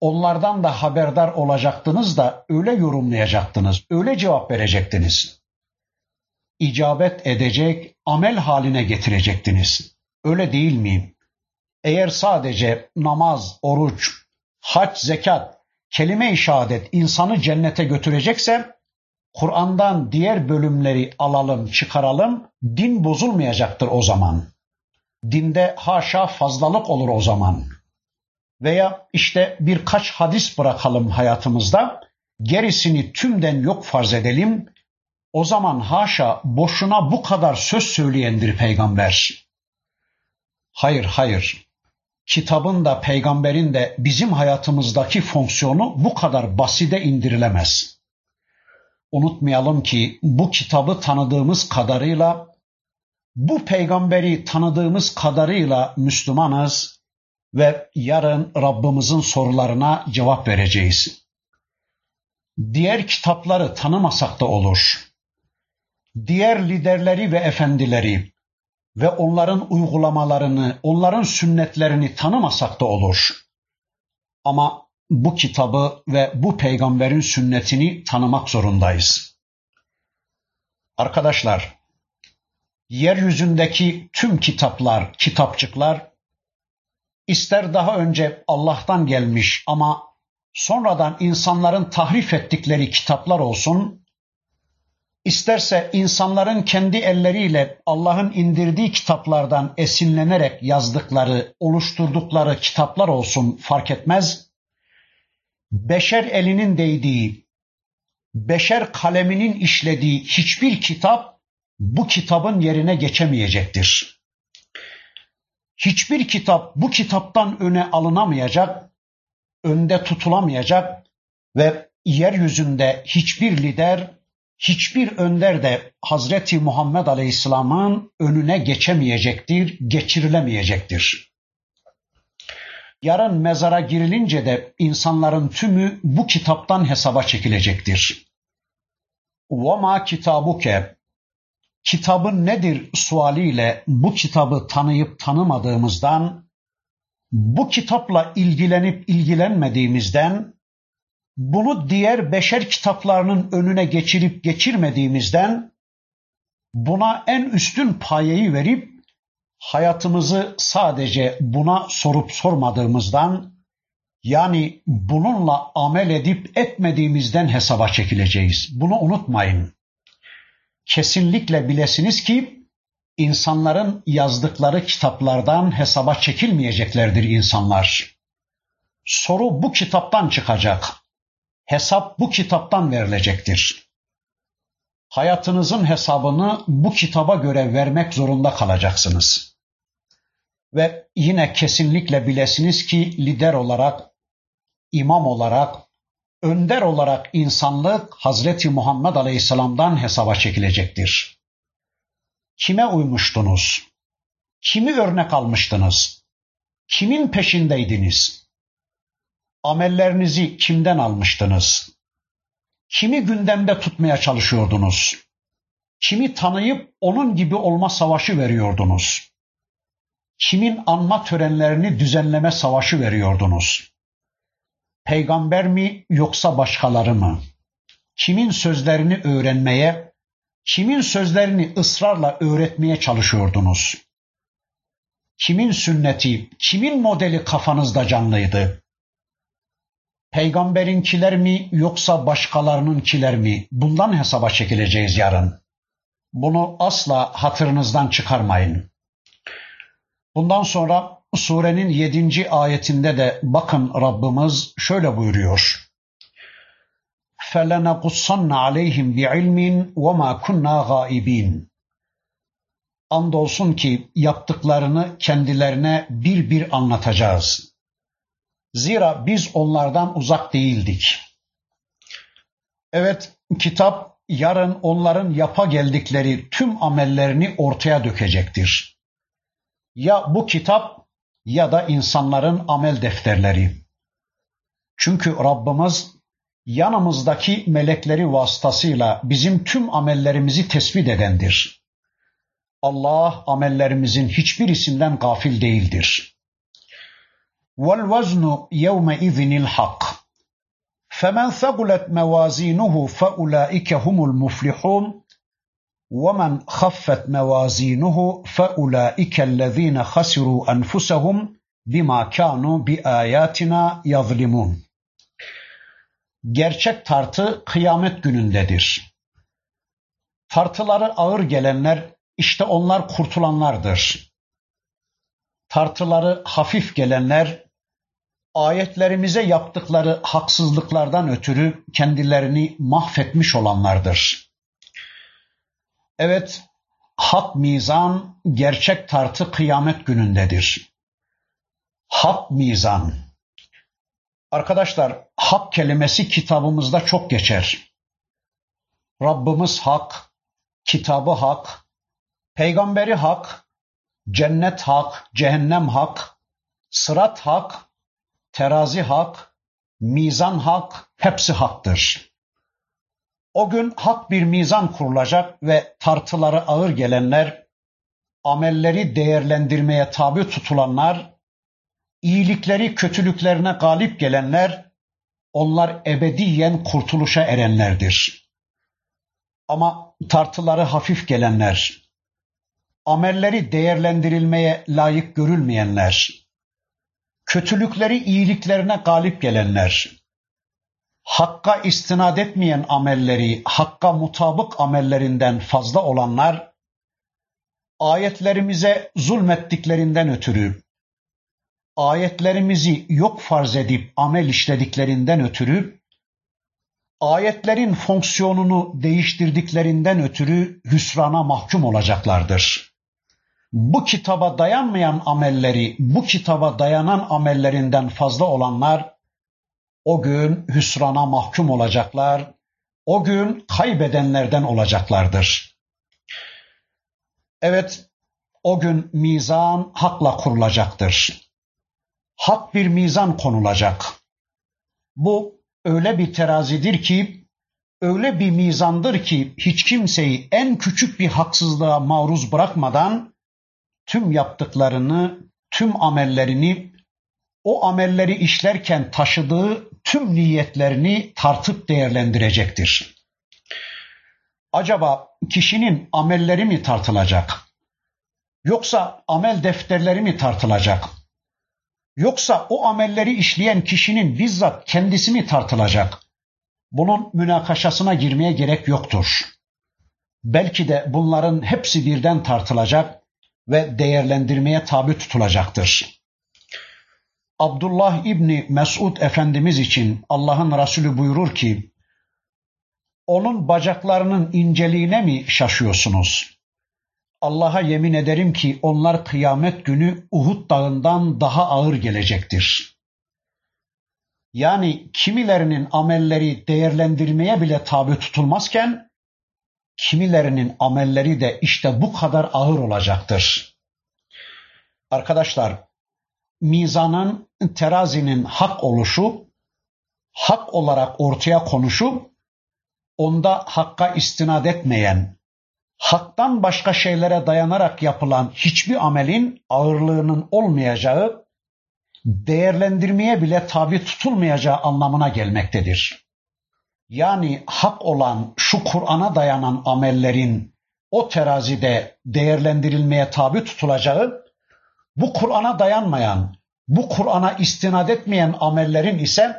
Onlardan da haberdar olacaktınız da öyle yorumlayacaktınız, öyle cevap verecektiniz. İcabet edecek, amel haline getirecektiniz. Öyle değil miyim? Eğer sadece namaz, oruç, hac, zekat, kelime-i şehadet insanı cennete götürecekse Kur'an'dan diğer bölümleri alalım, çıkaralım, din bozulmayacaktır o zaman. Dinde haşa fazlalık olur o zaman. Veya işte birkaç hadis bırakalım hayatımızda, gerisini tümden yok farz edelim. O zaman haşa boşuna bu kadar söz söyleyendir peygamber. Hayır, hayır kitabın da peygamberin de bizim hayatımızdaki fonksiyonu bu kadar baside indirilemez. Unutmayalım ki bu kitabı tanıdığımız kadarıyla, bu peygamberi tanıdığımız kadarıyla Müslümanız ve yarın Rabbimizin sorularına cevap vereceğiz. Diğer kitapları tanımasak da olur. Diğer liderleri ve efendileri, ve onların uygulamalarını, onların sünnetlerini tanımasak da olur. Ama bu kitabı ve bu peygamberin sünnetini tanımak zorundayız. Arkadaşlar, yeryüzündeki tüm kitaplar, kitapçıklar ister daha önce Allah'tan gelmiş ama sonradan insanların tahrif ettikleri kitaplar olsun, İsterse insanların kendi elleriyle Allah'ın indirdiği kitaplardan esinlenerek yazdıkları, oluşturdukları kitaplar olsun fark etmez. Beşer elinin değdiği, beşer kaleminin işlediği hiçbir kitap bu kitabın yerine geçemeyecektir. Hiçbir kitap bu kitaptan öne alınamayacak, önde tutulamayacak ve yeryüzünde hiçbir lider hiçbir önder de Hazreti Muhammed Aleyhisselam'ın önüne geçemeyecektir, geçirilemeyecektir. Yarın mezara girilince de insanların tümü bu kitaptan hesaba çekilecektir. Vama kitabuke kitabın nedir sualiyle bu kitabı tanıyıp tanımadığımızdan, bu kitapla ilgilenip ilgilenmediğimizden bunu diğer beşer kitaplarının önüne geçirip geçirmediğimizden buna en üstün payeyi verip hayatımızı sadece buna sorup sormadığımızdan yani bununla amel edip etmediğimizden hesaba çekileceğiz. Bunu unutmayın. Kesinlikle bilesiniz ki insanların yazdıkları kitaplardan hesaba çekilmeyeceklerdir insanlar. Soru bu kitaptan çıkacak. Hesap bu kitaptan verilecektir. Hayatınızın hesabını bu kitaba göre vermek zorunda kalacaksınız. Ve yine kesinlikle bilesiniz ki lider olarak, imam olarak, önder olarak insanlık Hazreti Muhammed Aleyhisselam'dan hesaba çekilecektir. Kime uymuştunuz? Kimi örnek almıştınız? Kimin peşindeydiniz? Amellerinizi kimden almıştınız? Kimi gündemde tutmaya çalışıyordunuz? Kimi tanıyıp onun gibi olma savaşı veriyordunuz? Kimin anma törenlerini düzenleme savaşı veriyordunuz? Peygamber mi yoksa başkaları mı? Kimin sözlerini öğrenmeye, kimin sözlerini ısrarla öğretmeye çalışıyordunuz? kimin sünneti, kimin modeli kafanızda canlıydı? Peygamberinkiler mi yoksa başkalarınınkiler mi? Bundan hesaba çekileceğiz yarın. Bunu asla hatırınızdan çıkarmayın. Bundan sonra surenin yedinci ayetinde de bakın Rabbimiz şöyle buyuruyor. فَلَنَقُصَّنَّ عَلَيْهِمْ بِعِلْمٍ وَمَا كُنَّا غَائِبِينَ Andolsun ki yaptıklarını kendilerine bir bir anlatacağız. Zira biz onlardan uzak değildik. Evet, kitap yarın onların yapa geldikleri tüm amellerini ortaya dökecektir. Ya bu kitap ya da insanların amel defterleri. Çünkü Rabbimiz yanımızdaki melekleri vasıtasıyla bizim tüm amellerimizi tespit edendir. Allah amellerimizin hiçbirisinden gafil değildir. وَالْوَزْنُ يَوْمَئِذٍ الْحَقِّ فَمَنْ ثَقُلَتْ مَوَازِينُهُ فَأُولَٰئِكَ هُمُ الْمُفْلِحُونَ وَمَنْ خَفَّتْ مَوَازِينُهُ فَأُولَٰئِكَ الَّذِينَ خَسِرُوا أَنفُسَهُمْ بِمَا كَانُوا بِآيَاتِنَا يَظْلِمُونَ Gerçek tartı kıyamet günündedir. Tartıları ağır gelenler işte onlar kurtulanlardır. Tartıları hafif gelenler ayetlerimize yaptıkları haksızlıklardan ötürü kendilerini mahvetmiş olanlardır. Evet, hak mizan, gerçek tartı kıyamet günündedir. Hak mizan. Arkadaşlar, hak kelimesi kitabımızda çok geçer. Rabbimiz hak, kitabı hak, peygamberi hak, cennet hak, cehennem hak, sırat hak, terazi hak, mizan hak, hepsi haktır. O gün hak bir mizan kurulacak ve tartıları ağır gelenler, amelleri değerlendirmeye tabi tutulanlar, iyilikleri kötülüklerine galip gelenler, onlar ebediyen kurtuluşa erenlerdir. Ama tartıları hafif gelenler, amelleri değerlendirilmeye layık görülmeyenler, kötülükleri iyiliklerine galip gelenler, hakka istinad etmeyen amelleri, hakka mutabık amellerinden fazla olanlar, ayetlerimize zulmettiklerinden ötürü, ayetlerimizi yok farz edip amel işlediklerinden ötürü, ayetlerin fonksiyonunu değiştirdiklerinden ötürü hüsrana mahkum olacaklardır. Bu kitaba dayanmayan amelleri, bu kitaba dayanan amellerinden fazla olanlar o gün hüsrana mahkum olacaklar, o gün kaybedenlerden olacaklardır. Evet, o gün mizan hakla kurulacaktır. Hak bir mizan konulacak. Bu öyle bir terazidir ki, öyle bir mizandır ki hiç kimseyi en küçük bir haksızlığa maruz bırakmadan tüm yaptıklarını, tüm amellerini, o amelleri işlerken taşıdığı tüm niyetlerini tartıp değerlendirecektir. Acaba kişinin amelleri mi tartılacak? Yoksa amel defterleri mi tartılacak? Yoksa o amelleri işleyen kişinin bizzat kendisi mi tartılacak? Bunun münakaşasına girmeye gerek yoktur. Belki de bunların hepsi birden tartılacak ve değerlendirmeye tabi tutulacaktır. Abdullah İbni Mesud Efendimiz için Allah'ın Resulü buyurur ki, onun bacaklarının inceliğine mi şaşıyorsunuz? Allah'a yemin ederim ki onlar kıyamet günü Uhud dağından daha ağır gelecektir. Yani kimilerinin amelleri değerlendirmeye bile tabi tutulmazken, kimilerinin amelleri de işte bu kadar ağır olacaktır. Arkadaşlar, mizanın, terazinin hak oluşu, hak olarak ortaya konuşu, onda hakka istinad etmeyen, haktan başka şeylere dayanarak yapılan hiçbir amelin ağırlığının olmayacağı, değerlendirmeye bile tabi tutulmayacağı anlamına gelmektedir. Yani hak olan şu Kur'an'a dayanan amellerin o terazide değerlendirilmeye tabi tutulacağı, bu Kur'an'a dayanmayan, bu Kur'an'a istinad etmeyen amellerin ise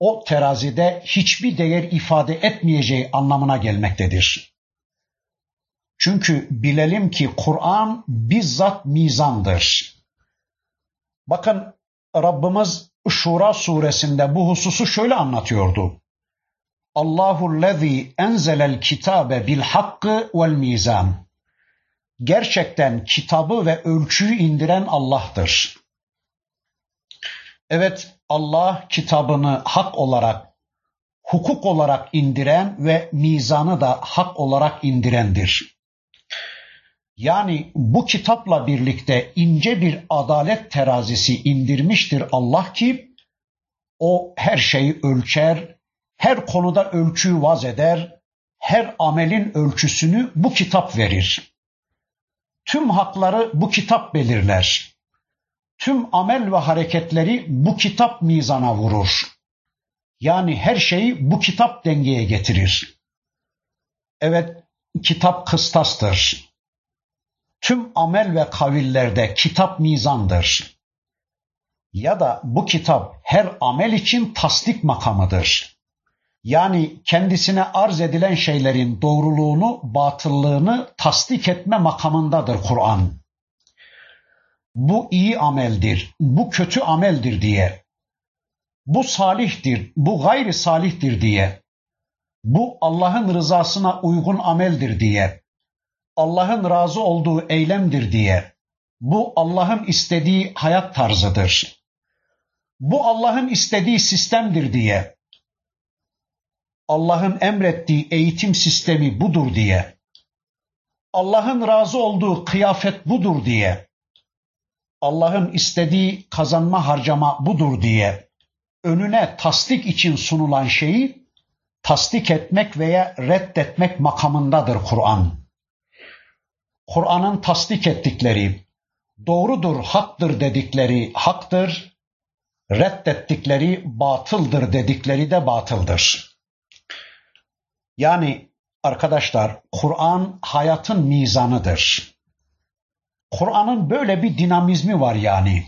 o terazide hiçbir değer ifade etmeyeceği anlamına gelmektedir. Çünkü bilelim ki Kur'an bizzat mizandır. Bakın Rabbimiz Şura suresinde bu hususu şöyle anlatıyordu. Allahu lezî enzelel kitabe bil hakkı vel mizan. Gerçekten kitabı ve ölçüyü indiren Allah'tır. Evet Allah kitabını hak olarak, hukuk olarak indiren ve mizanı da hak olarak indirendir. Yani bu kitapla birlikte ince bir adalet terazisi indirmiştir Allah ki o her şeyi ölçer, her konuda ölçüyü vaz eder, her amelin ölçüsünü bu kitap verir. Tüm hakları bu kitap belirler. Tüm amel ve hareketleri bu kitap mizana vurur. Yani her şeyi bu kitap dengeye getirir. Evet, kitap kıstastır. Tüm amel ve kavillerde kitap mizandır. Ya da bu kitap her amel için tasdik makamıdır. Yani kendisine arz edilen şeylerin doğruluğunu, batıllığını tasdik etme makamındadır Kur'an. Bu iyi ameldir, bu kötü ameldir diye. Bu salihtir, bu gayri salihtir diye. Bu Allah'ın rızasına uygun ameldir diye Allah'ın razı olduğu eylemdir diye, bu Allah'ın istediği hayat tarzıdır. Bu Allah'ın istediği sistemdir diye, Allah'ın emrettiği eğitim sistemi budur diye, Allah'ın razı olduğu kıyafet budur diye, Allah'ın istediği kazanma harcama budur diye önüne tasdik için sunulan şeyi tasdik etmek veya reddetmek makamındadır Kur'an. Kur'an'ın tasdik ettikleri, doğrudur, haktır dedikleri haktır, reddettikleri batıldır dedikleri de batıldır. Yani arkadaşlar Kur'an hayatın mizanıdır. Kur'an'ın böyle bir dinamizmi var yani.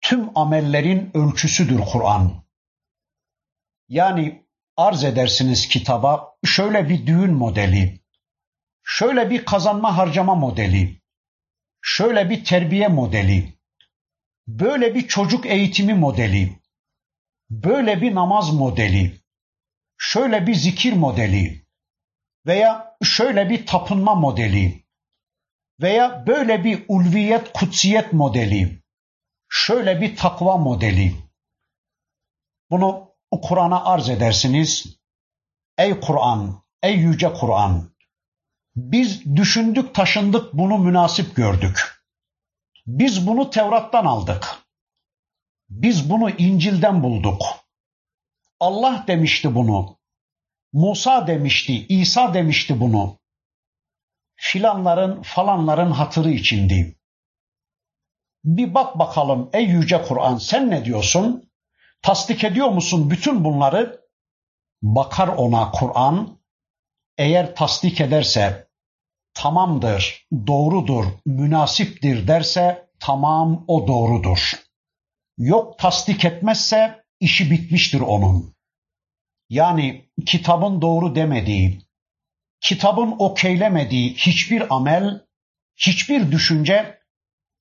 Tüm amellerin ölçüsüdür Kur'an. Yani arz edersiniz kitaba şöyle bir düğün modeli, şöyle bir kazanma harcama modeli, şöyle bir terbiye modeli, böyle bir çocuk eğitimi modeli, böyle bir namaz modeli, şöyle bir zikir modeli veya şöyle bir tapınma modeli veya böyle bir ulviyet kutsiyet modeli, şöyle bir takva modeli. Bunu Kur'an'a arz edersiniz. Ey Kur'an, ey yüce Kur'an, biz düşündük, taşındık, bunu münasip gördük. Biz bunu Tevrat'tan aldık. Biz bunu İncil'den bulduk. Allah demişti bunu. Musa demişti, İsa demişti bunu. Filanların, falanların hatırı içindi. Bir bak bakalım ey yüce Kur'an sen ne diyorsun? Tasdik ediyor musun bütün bunları? Bakar ona Kur'an. Eğer tasdik ederse tamamdır, doğrudur, münasiptir derse tamam o doğrudur. Yok tasdik etmezse işi bitmiştir onun. Yani kitabın doğru demediği, kitabın okeylemediği hiçbir amel, hiçbir düşünce,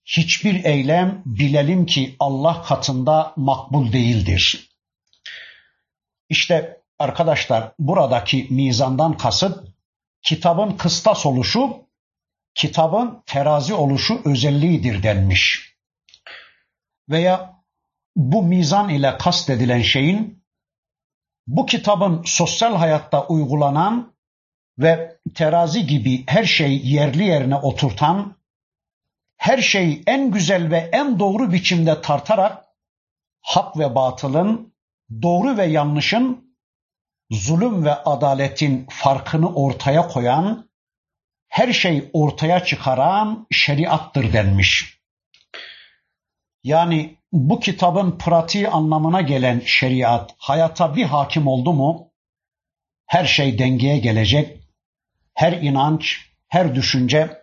hiçbir eylem bilelim ki Allah katında makbul değildir. İşte arkadaşlar buradaki mizandan kasıt kitabın kıstas oluşu, kitabın terazi oluşu özelliğidir denmiş. Veya bu mizan ile kastedilen şeyin bu kitabın sosyal hayatta uygulanan ve terazi gibi her şey yerli yerine oturtan, her şeyi en güzel ve en doğru biçimde tartarak hak ve batılın, doğru ve yanlışın zulüm ve adaletin farkını ortaya koyan, her şey ortaya çıkaran şeriattır denmiş. Yani bu kitabın pratiği anlamına gelen şeriat hayata bir hakim oldu mu her şey dengeye gelecek. Her inanç, her düşünce,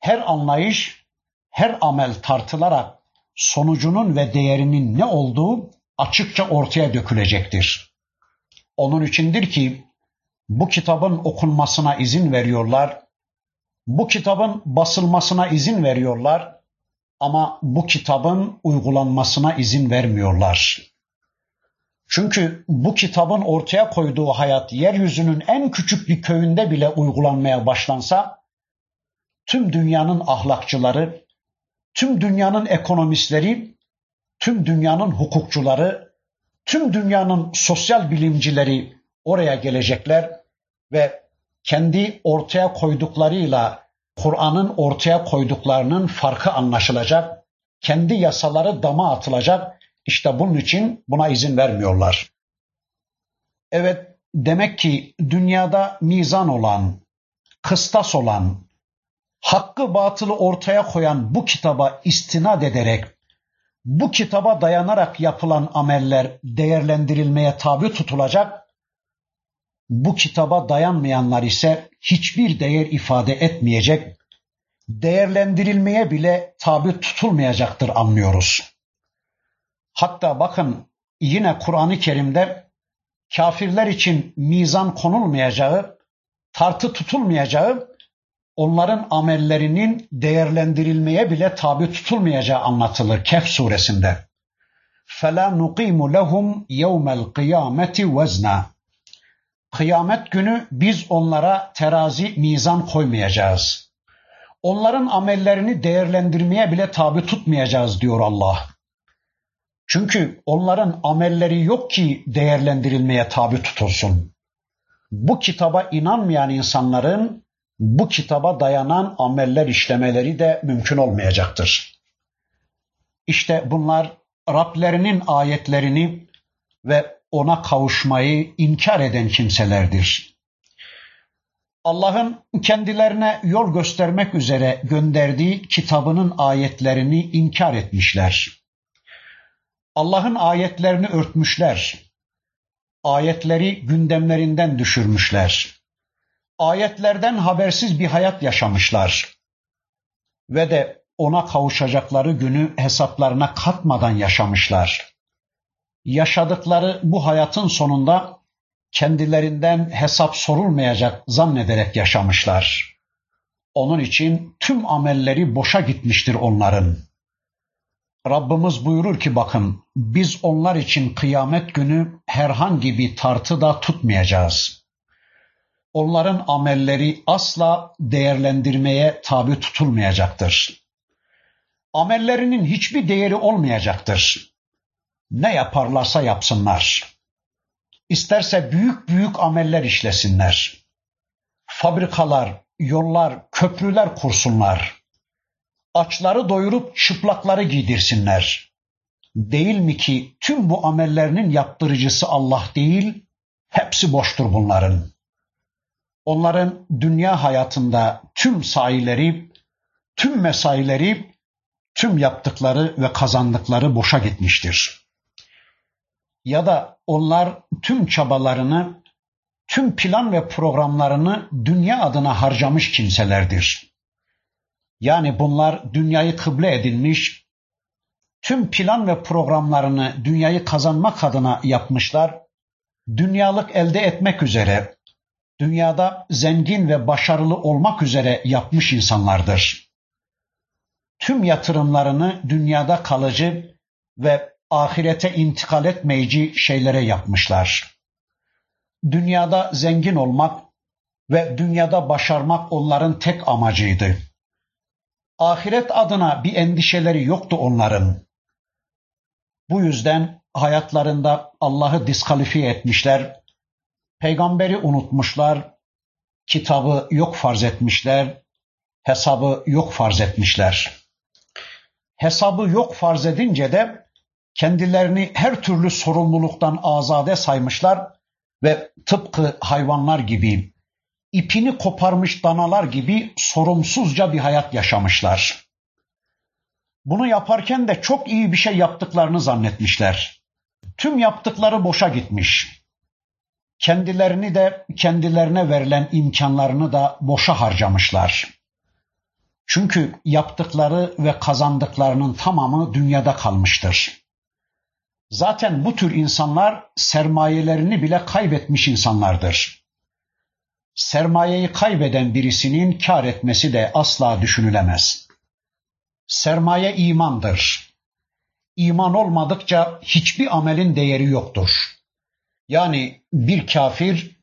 her anlayış, her amel tartılarak sonucunun ve değerinin ne olduğu açıkça ortaya dökülecektir. Onun içindir ki bu kitabın okunmasına izin veriyorlar. Bu kitabın basılmasına izin veriyorlar ama bu kitabın uygulanmasına izin vermiyorlar. Çünkü bu kitabın ortaya koyduğu hayat yeryüzünün en küçük bir köyünde bile uygulanmaya başlansa tüm dünyanın ahlakçıları, tüm dünyanın ekonomistleri, tüm dünyanın hukukçuları, tüm dünyanın sosyal bilimcileri oraya gelecekler ve kendi ortaya koyduklarıyla Kur'an'ın ortaya koyduklarının farkı anlaşılacak, kendi yasaları dama atılacak. İşte bunun için buna izin vermiyorlar. Evet, demek ki dünyada mizan olan, kıstas olan, hakkı batılı ortaya koyan bu kitaba istinad ederek, bu kitaba dayanarak yapılan ameller değerlendirilmeye tabi tutulacak. Bu kitaba dayanmayanlar ise hiçbir değer ifade etmeyecek, değerlendirilmeye bile tabi tutulmayacaktır anlıyoruz. Hatta bakın yine Kur'an-ı Kerim'de kafirler için mizan konulmayacağı, tartı tutulmayacağı, onların amellerinin değerlendirilmeye bile tabi tutulmayacağı anlatılır Kehf suresinde. فَلَا نُقِيمُ لَهُمْ يَوْمَ الْقِيَامَةِ وَزْنًا Kıyamet günü biz onlara terazi mizan koymayacağız. Onların amellerini değerlendirmeye bile tabi tutmayacağız diyor Allah. Çünkü onların amelleri yok ki değerlendirilmeye tabi tutulsun. Bu kitaba inanmayan insanların bu kitaba dayanan ameller işlemeleri de mümkün olmayacaktır. İşte bunlar Rablerinin ayetlerini ve ona kavuşmayı inkar eden kimselerdir. Allah'ın kendilerine yol göstermek üzere gönderdiği kitabının ayetlerini inkar etmişler. Allah'ın ayetlerini örtmüşler. Ayetleri gündemlerinden düşürmüşler. Ayetlerden habersiz bir hayat yaşamışlar. Ve de ona kavuşacakları günü hesaplarına katmadan yaşamışlar. Yaşadıkları bu hayatın sonunda kendilerinden hesap sorulmayacak zannederek yaşamışlar. Onun için tüm amelleri boşa gitmiştir onların. Rabbimiz buyurur ki bakın biz onlar için kıyamet günü herhangi bir tartı da tutmayacağız. Onların amelleri asla değerlendirmeye tabi tutulmayacaktır. Amellerinin hiçbir değeri olmayacaktır. Ne yaparlarsa yapsınlar. İsterse büyük büyük ameller işlesinler. Fabrikalar, yollar, köprüler kursunlar açları doyurup çıplakları giydirsinler. Değil mi ki tüm bu amellerinin yaptırıcısı Allah değil, hepsi boştur bunların. Onların dünya hayatında tüm sahileri, tüm mesaileri, tüm yaptıkları ve kazandıkları boşa gitmiştir. Ya da onlar tüm çabalarını, tüm plan ve programlarını dünya adına harcamış kimselerdir. Yani bunlar dünyayı kıble edinmiş, tüm plan ve programlarını dünyayı kazanmak adına yapmışlar, dünyalık elde etmek üzere, dünyada zengin ve başarılı olmak üzere yapmış insanlardır. Tüm yatırımlarını dünyada kalıcı ve ahirete intikal etmeyici şeylere yapmışlar. Dünyada zengin olmak ve dünyada başarmak onların tek amacıydı. Ahiret adına bir endişeleri yoktu onların. Bu yüzden hayatlarında Allah'ı diskalifiye etmişler, peygamberi unutmuşlar, kitabı yok farz etmişler, hesabı yok farz etmişler. Hesabı yok farz edince de kendilerini her türlü sorumluluktan azade saymışlar ve tıpkı hayvanlar gibi ipini koparmış danalar gibi sorumsuzca bir hayat yaşamışlar. Bunu yaparken de çok iyi bir şey yaptıklarını zannetmişler. Tüm yaptıkları boşa gitmiş. Kendilerini de kendilerine verilen imkanlarını da boşa harcamışlar. Çünkü yaptıkları ve kazandıklarının tamamı dünyada kalmıştır. Zaten bu tür insanlar sermayelerini bile kaybetmiş insanlardır. Sermayeyi kaybeden birisinin kar etmesi de asla düşünülemez. Sermaye imandır. İman olmadıkça hiçbir amelin değeri yoktur. Yani bir kafir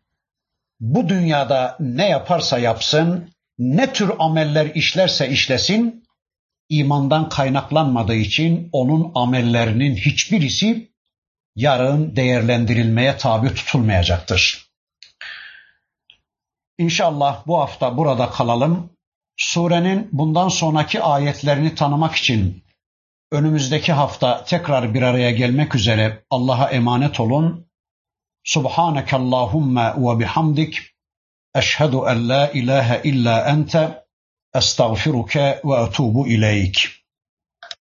bu dünyada ne yaparsa yapsın, ne tür ameller işlerse işlesin, imandan kaynaklanmadığı için onun amellerinin hiçbirisi yarın değerlendirilmeye tabi tutulmayacaktır. İnşallah bu hafta burada kalalım. Surenin bundan sonraki ayetlerini tanımak için önümüzdeki hafta tekrar bir araya gelmek üzere Allah'a emanet olun. Subhaneke Allahumma ve bihamdik. Eşhedü en la ilahe illa ente. أستغفرك وأتوب إليك.